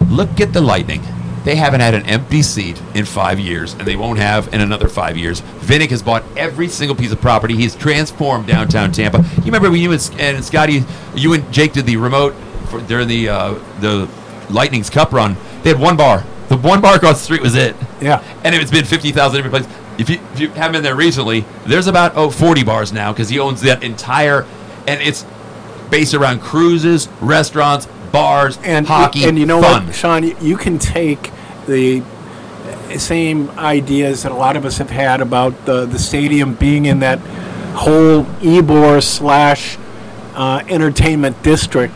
Look at the Lightning. They haven't had an empty seat in five years, and they won't have in another five years. Vinik has bought every single piece of property. He's transformed downtown Tampa. You remember when you and, and Scotty, you and Jake did the remote for, during the uh, the Lightning's Cup run? They had one bar. The one bar across the street was it. Yeah. And it's been 50,000 different places. If you, if you haven't been there recently, there's about oh, 40 bars now because he owns that entire, and it's based around cruises, restaurants, bars, and hockey, and you know fun. what, Sean, you- you can take the same ideas that a lot of us have had about the the stadium being in that whole Ybor slash uh, entertainment district,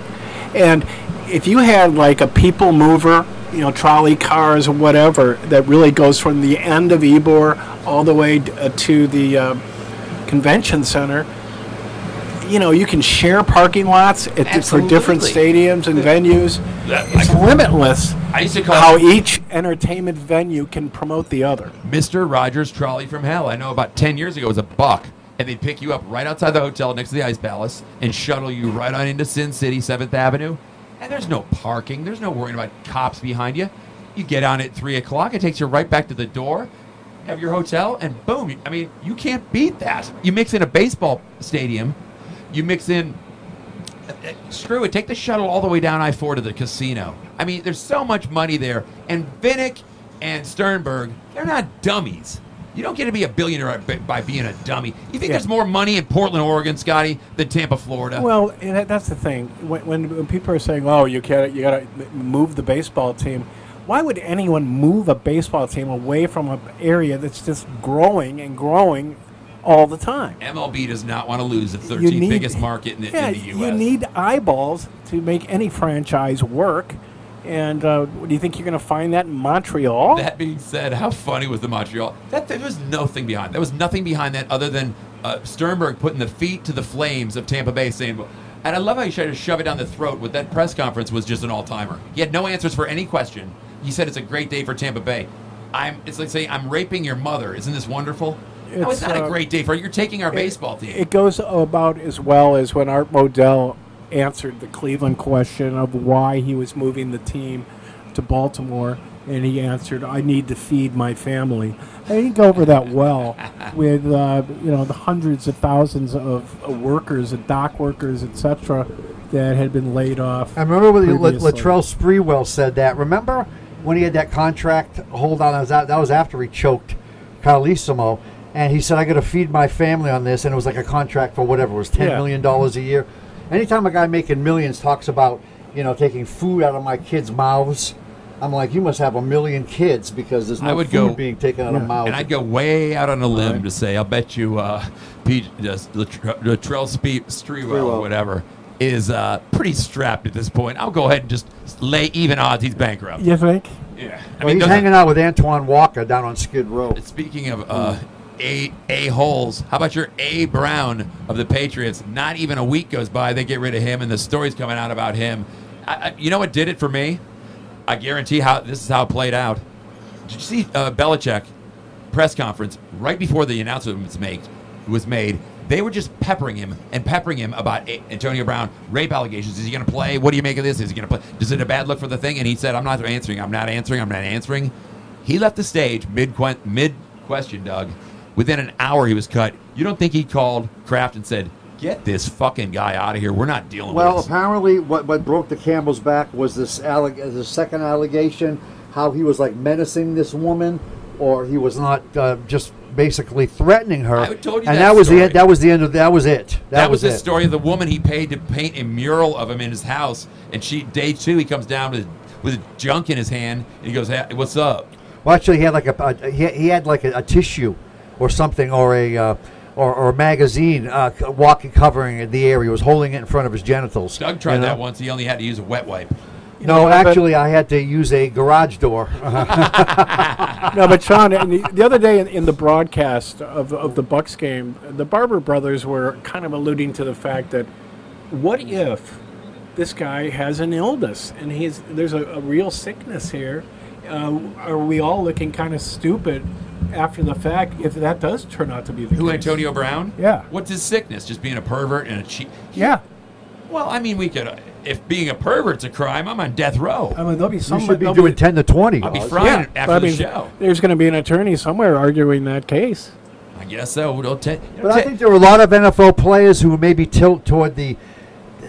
and if you had like a people mover, you know, trolley cars or whatever that really goes from the end of Ybor all the way uh, to the uh, convention center. You know, you can share parking lots for different stadiums and venues. That- It's limitless I used to call how each entertainment venue can promote the other. Mr. Rogers Trolley from Hell. I know about 10 years ago it was a buck, and they'd pick you up right outside the hotel next to the Ice Palace and shuttle you right on into Sin City, 7th Avenue. And there's no parking, there's no worrying about cops behind you. You get on at 3 o'clock, it takes you right back to the door of your hotel, and boom. I mean, you can't beat that. You mix in a baseball stadium, you mix in uh, uh, screw it, take the shuttle all the way down I 4 to the casino. I mean, there's so much money there. And Vinik and Sternberg, they're not dummies. You don't get to be a billionaire by- by being a dummy. You think Yeah. there's more money in Portland, Oregon, Scotty, than Tampa, Florida? Well, that's the thing. When, when, when people are saying, "Oh, you can't, you got to move the baseball team," why would anyone move a baseball team away from an area that's just growing and growing all the time? MLB does not want to lose the 13th need- biggest market in the, Yeah, in the U.S. you need eyeballs to make any franchise work. And uh, do you think you're going to find that in Montreal? That being said, how funny was the Montreal? That there was nothing behind. There was nothing behind that other than uh, Sternberg putting the feet to the flames of Tampa Bay, saying, and I love how he tried to shove it down the throat. With that press conference was just an all timer. He had no answers for any question. He said it's a great day for Tampa Bay. I'm. It's like saying I'm raping your mother. Isn't this wonderful? no, it's It's, not a uh, great day for You're taking our baseball team. It goes about as well as when Art Modell answered the Cleveland question of why he was moving the team to Baltimore, and he answered, "I need to feed my family." I didn't go over that well with uh, you know the hundreds of thousands of workers, and dock workers, etc., that had been laid off. I remember when. Latrell Sprewell said that. Remember when he had that contract hold on? That was, that was after he choked Carlesimo, and he said, "I got to feed my family on this," and it was like a contract for whatever it was ten Yeah. million dollars a year. Anytime a guy making millions talks about you know taking food out of my kids' mouths, I'm like, you must have a million kids because there's no I would food go being taken out of mouths. And I'd go way out on a limb to say, I'll bet you uh, Pete, just Latr- Latrell Spe- Strewell or whatever is uh, pretty strapped at this point. I'll go ahead and just lay even odds he's bankrupt. You think? Yeah. well, he's hanging out with Antoine Walker down on Skid Row. Speaking of uh, a a holes, how about your A Brown of the Patriots? Not even a week goes by, they get rid of him, and the stories coming out about him. I, I, you know what did it for me? I guarantee how this is how it played out. Did you see uh, Belichick press conference right before the announcement was made? Was made. They were just peppering him and peppering him about A- Antonio Brown rape allegations. Is he going to play? What do you make of this? Is he going to play? Is it a bad look for the thing? And he said, "I'm not answering. I'm not answering. I'm not answering." He left the stage mid mid question, Doug. Within an hour, he was cut. You don't think he called Kraft and said, "Get this fucking guy out of here. We're not dealing Well, with this." Well, apparently, what what broke the camel's back was this alleg- the second allegation, how he was like menacing this woman, or he was not uh, just basically threatening her. I told you and that that, was the that was the end of that was it. That, That, was, the it. story of the woman he paid to paint a mural of him in his house, and she day two he comes down with with junk in his hand, and he goes, hey, "What's up?" Well, actually, he had like a, a he, he had like a, a tissue, or something, or a uh, or, or a magazine uh, c- walking covering the area. He was holding it in front of his genitals. Doug tried you know? that once. He only had to use a wet wipe. No, actually, I had to use a garage door. no, but Sean, the, the other day in, in the broadcast of, of the Bucs game, the Barber brothers were kind of alluding to the fact that what if this guy has an illness and he's there's a, a real sickness here? Uh, are we all looking kind of stupid after the fact if that does turn out to be the Who case? Antonio Brown? Yeah. What's his sickness? Just being a pervert and a cheat. Yeah. Well, I mean, we could. Uh, if being a pervert's a crime, I'm on death row. I mean, there'll be some. should be there'll doing 10 to 20. I'll be Oz. frying Yeah, after but I the mean, show. There's going to be an attorney somewhere arguing that case. I guess so. We'll ta- you know, But I think there are a lot of NFL players who maybe tilt toward the,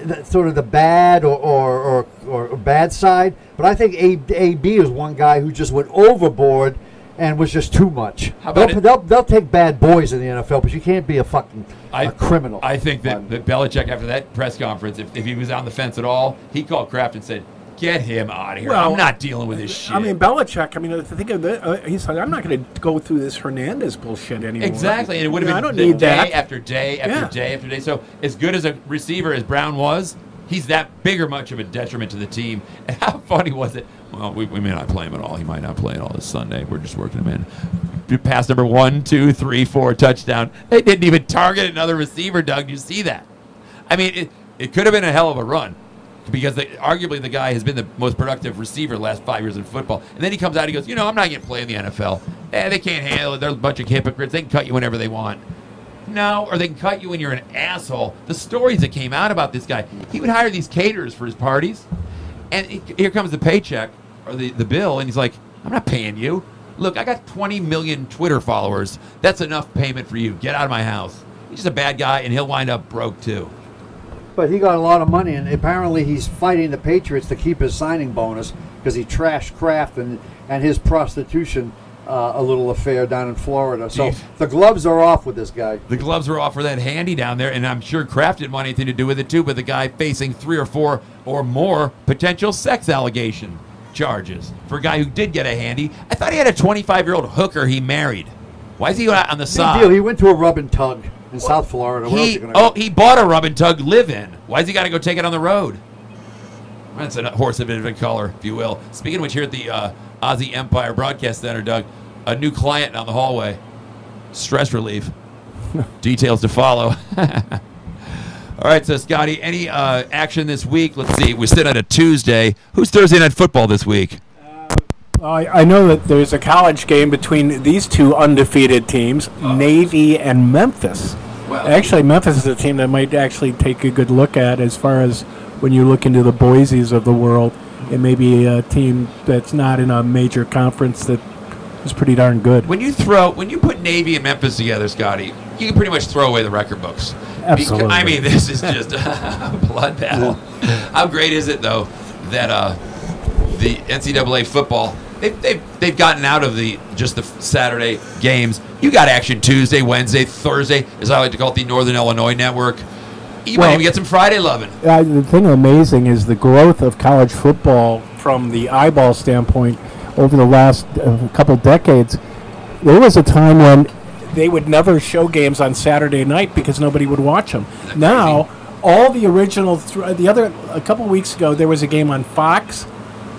the sort of the bad or, or, or, or bad side. But I think A, AB is one guy who just went overboard and was just too much. How about they'll, it- they'll, they'll take bad boys in the NFL, but you can't be a fucking a criminal. I think that, that Belichick, after that press conference, if, if he was on the fence at all, he called Kraft and said, "Get him out of here. Well, I'm not dealing with this shit." I mean, Belichick. I mean, think of the, uh, he's like, I'm not going to go through this Hernandez bullshit anymore. Exactly, and it would have You know, been I don't need day that. after day after Yeah. day after day. So, as good as a receiver as Brown was, he's that bigger much of a detriment to the team. And how funny was it? Well, we, we may not play him at all. He might not play at all this Sunday. We're just working him in. Pass number one, two, three, four, touchdown. They didn't even target another receiver, Doug. You see that? I mean, it, it could have been a hell of a run because they, arguably the guy has been the most productive receiver last five years in football. And then he comes out, he goes, you know, I'm not going to play in the NFL. Eh, they can't handle it. They're a bunch of hypocrites. They can cut you whenever they want. No, or they can cut you when you're an asshole. The stories that came out about this guy, he would hire these caterers for his parties, and it- here comes the paycheck or the, the bill, and he's like, I'm not paying you. Look, I got 20 million Twitter followers. That's enough payment for you. Get out of my house. He's just a bad guy, and he'll wind up broke too. But he got a lot of money, and apparently he's fighting the Patriots to keep his signing bonus because he trashed Kraft and, and his prostitution uh, a little affair down in Florida. So Jeez. the gloves are off with this guy. The gloves were off for that handy down there, and I'm sure Kraft didn't want anything to do with it too. But the guy facing three or four or more potential sex allegation charges for a guy who did get a handy. I thought he had a 25 year old hooker he married. Why is he out on the Big side? deal. He went to a rub and tug in South Florida. Where else He, oh, go? he bought a rub and tug live in. Why has he got to go take it on the road? That's a horse of a different color, if you will. Speaking of which, here at the uh, Aussie Empire Broadcast Center, Doug, a new client down the hallway. Stress relief. Details to follow. All right, so Scotty, any uh, action this week? Let's see. We're sitting on a Tuesday. Who's Thursday night football this week? I, I know that there's a college game between these two undefeated teams, Navy and Memphis. actually, Memphis is a team that might actually take a good look at as far as when you look into the Boise's of the world. It may be a team that's not in a major conference that is pretty darn good. When you throw, when you put Navy and Memphis together, Scotty, you can pretty much throw away the record books. Beca- Absolutely. I mean, this is just a blood battle. How great is it, though, that uh, the NCAA football they've, they've, they've gotten out of the just the Saturday games. You got action Tuesday, Wednesday, Thursday, as I like to call it, the Northern Illinois Network. You might even get some Friday loving. Uh, the thing amazing is the growth of college football from the eyeball standpoint over the last uh, couple decades. There was a time when they would never show games on Saturday night because nobody would watch them. Now, all the original, th- the other, a couple weeks ago, there was a game on Fox,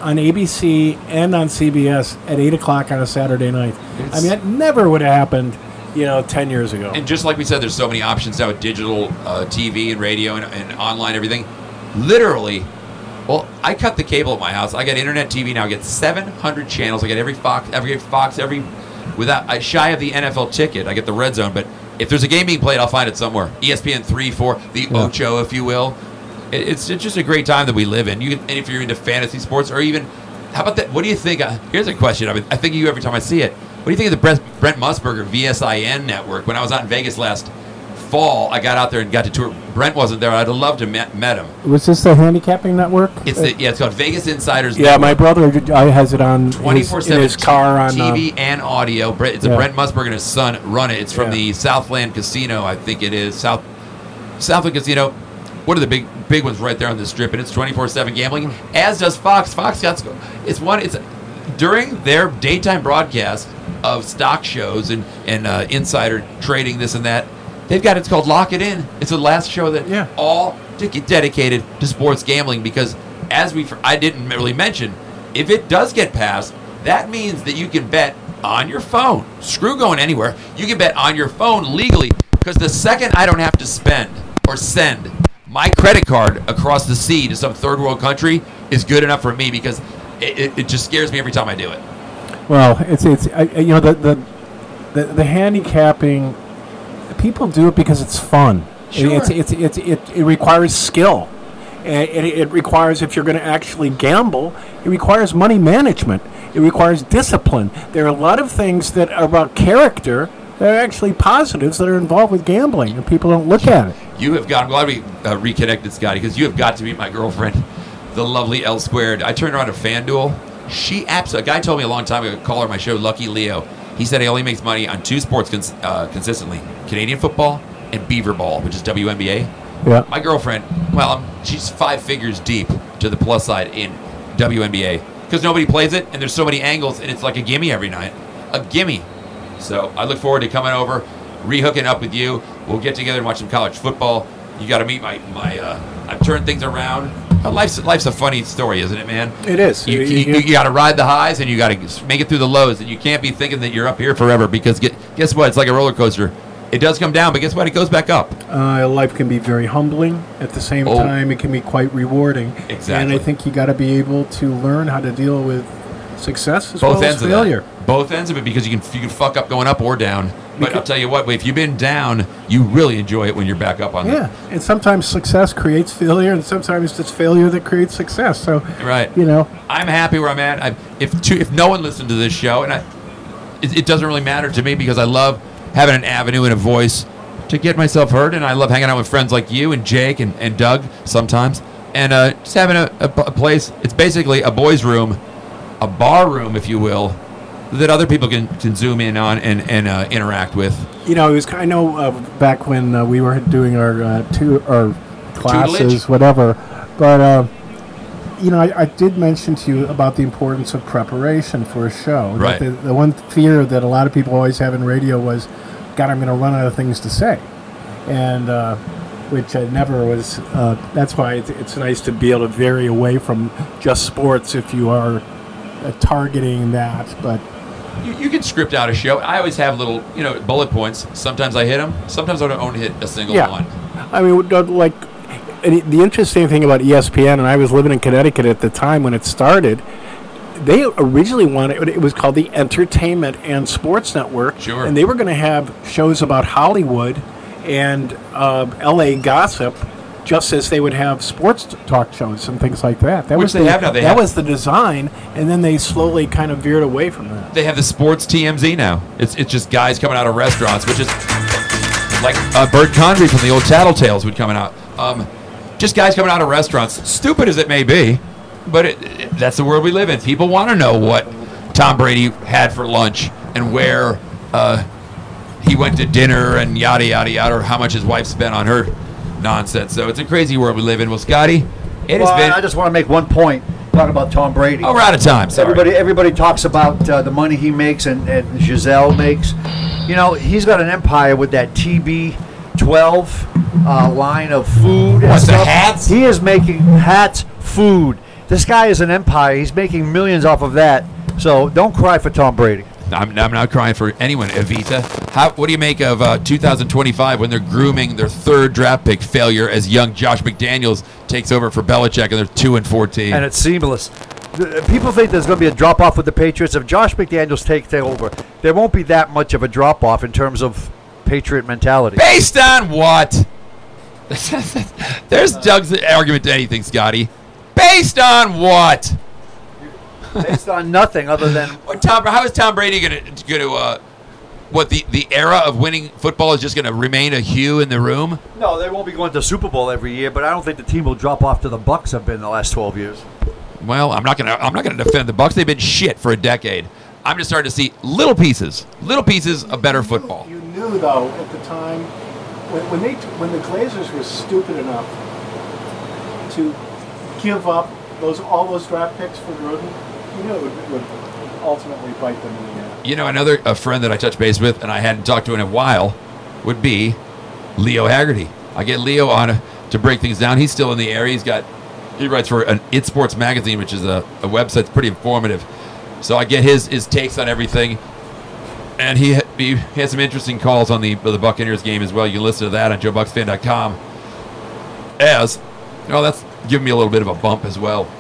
on ABC, and on CBS at 8 o'clock on a Saturday night. I mean, that never would have happened, you know, 10 years ago. And just like we said, there's so many options now with digital uh, TV and radio and, and online everything. Literally, well, I cut the cable at my house. I got internet TV now. I get 700 channels. I get every Fox, every Fox, every without I shy of the NFL ticket. I get the red zone, but if there's a game being played, I'll find it somewhere. ESPN three, four, the Ocho, if you will. It, it's, it's just a great time that we live in. You can, and if you're into fantasy sports or even how about that? What do you think? Uh, here's a question. I, mean, I think of you every time I see it. What do you think of the Brent, Brent Musburger VSIN network? When I was out in Vegas last fall, I got out there and got to tour. Brent wasn't there. I'd have loved to met, met him. Was this the handicapping network? It's the, yeah, it's called Vegas Insiders. Yeah, my brother uh, has it on 24 7 his car on TV um, and audio. It's a. Brent Musburger and his son run it. It's from Yeah. the Southland Casino, I think it is. South Southland Casino. One of the big big ones right there on the strip, and it's 24 7 gambling, as does Fox. Fox got it's one, it's during their daytime broadcast of stock shows and, and uh, insider trading, this and that. They've got it's called Lock It In. It's the last show that Yeah. all to get dedicated to sports gambling because as we I didn't really mention, if it does get passed, that means that you can bet on your phone. Screw going anywhere. You can bet on your phone legally because the second I don't have to spend or send my credit card across the sea to some third world country is good enough for me because it, it, it just scares me every time I do it. Well, it's it's I, you know the, the the the handicapping. People do it because it's fun. Sure. It's, it's, it's, it, it requires skill. And it, it requires, if you're going to actually gamble, it requires money management. It requires discipline. There are a lot of things that are about character that are actually positives that are involved with gambling, and people don't look at it. You have got. I'm glad we uh, reconnected, Scotty, because you have got to meet my girlfriend, the lovely L squared. I turned her on to FanDuel. She absolutely. A guy told me a long time ago. Call her my show, Lucky Leo. He said he only makes money on two sports cons- uh, consistently: Canadian football and Beaver Ball, which is WNBA. Yeah. My girlfriend, well, she's five figures deep to the plus side in WNBA because nobody plays it, and there's so many angles, and it's like a gimme every night, a gimme. So I look forward to coming over, rehooking up with you. We'll get together and watch some college football. You got to meet my my. Uh, I've turned things around. Uh, Life's life's a funny story, isn't it, man? It is. You, You- you, you- got to ride the highs and you got to make it through the lows, and you can't be thinking that you're up here forever because get, guess what? It's like a roller coaster. It does come down, but guess what? It goes back up. Uh, life can be very humbling. At the same Oh. time, it can be quite rewarding. Exactly. And I think you got to be able to learn how to deal with success as both well ends as failure. Both ends of it because you can you can fuck up going up or down. But I'll tell you what, if you've been down, you really enjoy it when you're back up on Yeah, and sometimes success creates failure, and sometimes it's failure that creates success. So, right. you know, I'm happy where I'm at. I, if two, if no one listened to this show, and I, it, it doesn't really matter to me because I love having an avenue and a voice to get myself heard, and I love hanging out with friends like you and Jake and, and Doug sometimes, and uh, just having a, a, a place. It's basically a boys' room, a bar room, if you will, that other people can, can zoom in on and, and uh, interact with. you know, it was. I know uh, back when uh, we were doing our uh, two our classes, Tutelage? whatever, but uh, you know, I, I did mention to you about the importance of preparation for a show. Right. The, the one fear that a lot of people always have in radio was, God, I'm going to run out of things to say, and. Uh, which I never was. Uh, that's why it's, it's nice to be able to vary away from just sports if you are targeting that. But You, you can script out a show. I always have little, you know, bullet points. Sometimes I hit them. Sometimes I don't hit a single Yeah. one. I mean, uh, like, and the interesting thing about ESPN, and I was living in Connecticut at the time when it started. They originally wanted it was called the Entertainment and Sports Network, Sure. and they were going to have shows about Hollywood and uh, L.A. gossip, just as they would have sports talk shows and things like that. That Which was they the, have now. They that have- was the design, and then they slowly kind of veered away from that. They have the sports TMZ now. It's it's just guys coming out of restaurants, which is like uh, Bert from the old Tattletales would coming out. Um, just guys coming out of restaurants, stupid as it may be, but it, it- that's the world we live in. People want to know what Tom Brady had for lunch and where uh, he went to dinner and yada yada yada, or how much his wife spent on her nonsense. So it's a crazy world we live in. Well, Scotty, it Well, has been. I just want to make one point. Talking about Tom Brady. Oh, we're out of time. Sorry. Everybody, everybody talks about uh, the money he makes and, and Gisele makes. You know, he's got an empire with that TB12 uh, line of food. and What, the hats? He is making hats, food. This guy is an empire. He's making millions off of that. So don't cry for Tom Brady. I'm, I'm not crying for anyone, Evita. How, what do you make of uh, 2025 when they're grooming their third draft pick failure as young Josh McDaniels takes over for Belichick and they're 2 and 14? and it's seamless. People think there's going to be a drop off with the Patriots. If Josh McDaniels takes over, there won't be that much of a drop off in terms of Patriot mentality. Based on what? There's Doug's argument to anything, Scotty. Based on what? Based on nothing other than What Tom? How is Tom Brady going to going to uh, what the the era of winning football is just going to remain a hue in the room? no, they won't be going to Super Bowl every year. But I don't think the team will drop off to the Bucs have been the last 12 years. Well, I'm not gonna I'm not gonna defend the Bucs. They've been shit for a decade. I'm just starting to see little pieces, little pieces of better football. You knew though at the time when, when they when the Glazers were stupid enough to give up those all those draft picks for Gruden, you knew it would, would ultimately bite them in the ass. You know, another a friend that I touched base with and I hadn't talked to in a while would be Leo Haggerty. I get Leo on a, to break things down. He's still in the area. He's got he writes for an It Sports magazine, which is a, a website that's pretty informative. So I get his his takes on everything. And he, he has some interesting calls on the the Buccaneers game as well. You can listen to that on JoeBucsFan.com. As, oh, that's giving me a little bit of a bump as well.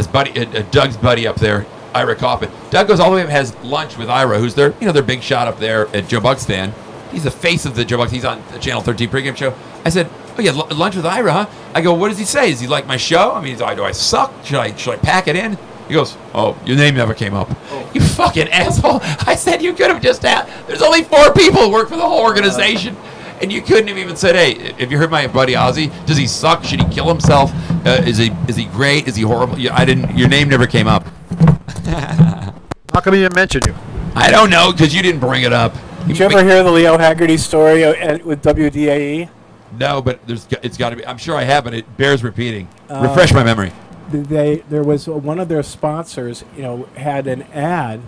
As buddy, uh, uh, Doug's buddy up there, Ira Coffin. Doug goes all the way up, and has lunch with Ira, who's their, you know, their big shot up there at Joe Bucs fan. He's the face of the Joe Bucs. He's on the Channel 13 pregame show. I said, "Oh yeah, l- lunch with Ira, huh?" I go, "What does he say? Is he like my show? I mean, do I, do I suck? Should I should I pack it in?" He goes, "Oh, your name never came up. You fucking asshole!" I said, "You could have just asked. There's only four people who work for the whole organization." And you couldn't have even said, "Hey, if you heard my buddy Ozzy, does he suck? Should he kill himself? Uh, is he is he great? Is he horrible?" You- I didn't. Your name never came up. How come he didn't mention you? I don't know because you didn't bring it up. Did you ever hear the Leo Haggerty story uh, with WDAE? No, but there's it's got to be. I'm sure I have, but it bears repeating. Uh, Refresh my memory. They there was one of their sponsors, you know, had an ad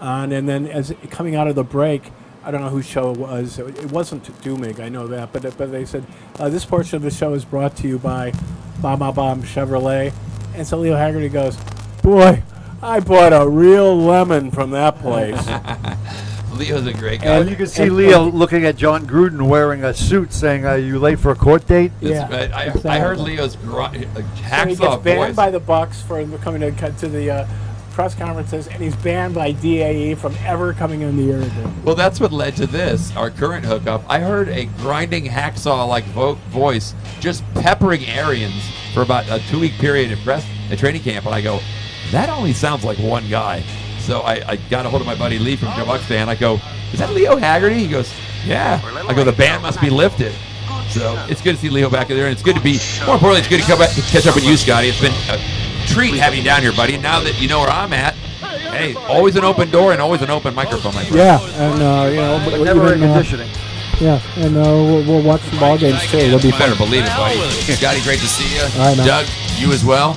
on, and then as it- coming out of the break, I don't know whose show it was. It wasn't Duemig, I know that, but but they said uh, this portion of the show is brought to you by Bomb Bomb Chevrolet, and so Leo Haggerty goes, "Boy, I bought a real lemon from that place." Leo's a great guy. And you can see Leo looking at Jon Gruden wearing a suit, saying, "Are you late for a court date?" Yeah, right. I, I heard Leo's gr- uh, So he gets banned voice. by the Bucs for coming to cut to the uh, press conferences, and he's banned by DAE from ever coming in the air again. Well, that's what led to this, our current hookup. I heard a grinding hacksaw like vo- voice just peppering Arians for about a two week period at press at training camp, and I go, that only sounds like one guy. So I, I got a hold of my buddy Lee from Joe Bucs fan. I go, is that Leo Haggerty? He goes, yeah. I go, the ban must be lifted. So it's good to see Leo back in there, and it's good to be. More importantly, it's good to come back, catch up with you, Scotty. It's been a treat having you down here, buddy. Now that you know where I'm at, hey, always an open door and always an open microphone, my friend. Yeah, and uh, you know, But never air even, uh, conditioning. yeah, and uh, we'll, we'll watch some ball games too. It'll be You better believe it, buddy. Scotty, great to see you. All right, man. Doug, you as well.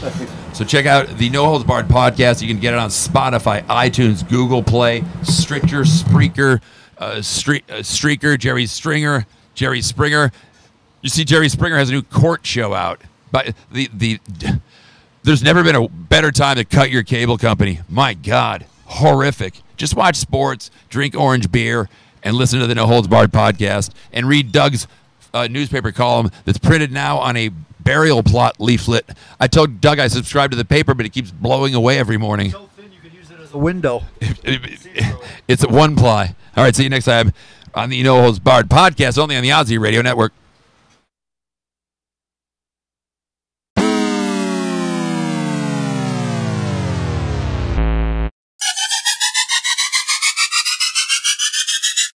So check out the No Holds Barred podcast. You can get it on Spotify, iTunes, Google Play, Stitcher, Spreaker, uh, Stre- uh, Streaker, Jerry Stringer, Jerry Springer. You see, Jerry Springer has a new court show out. But the the there's never been a better time to cut your cable company. My God, horrific. Just watch sports, drink orange beer, and listen to the No Holds Barred podcast, and read Doug's uh, newspaper column that's printed now on a burial plot leaflet. I told Doug I subscribe to the paper, but it keeps blowing away every morning. As a window. It's a one ply. All right, see you next time on the No Holds Barred podcast, only on the Aussie Radio Network.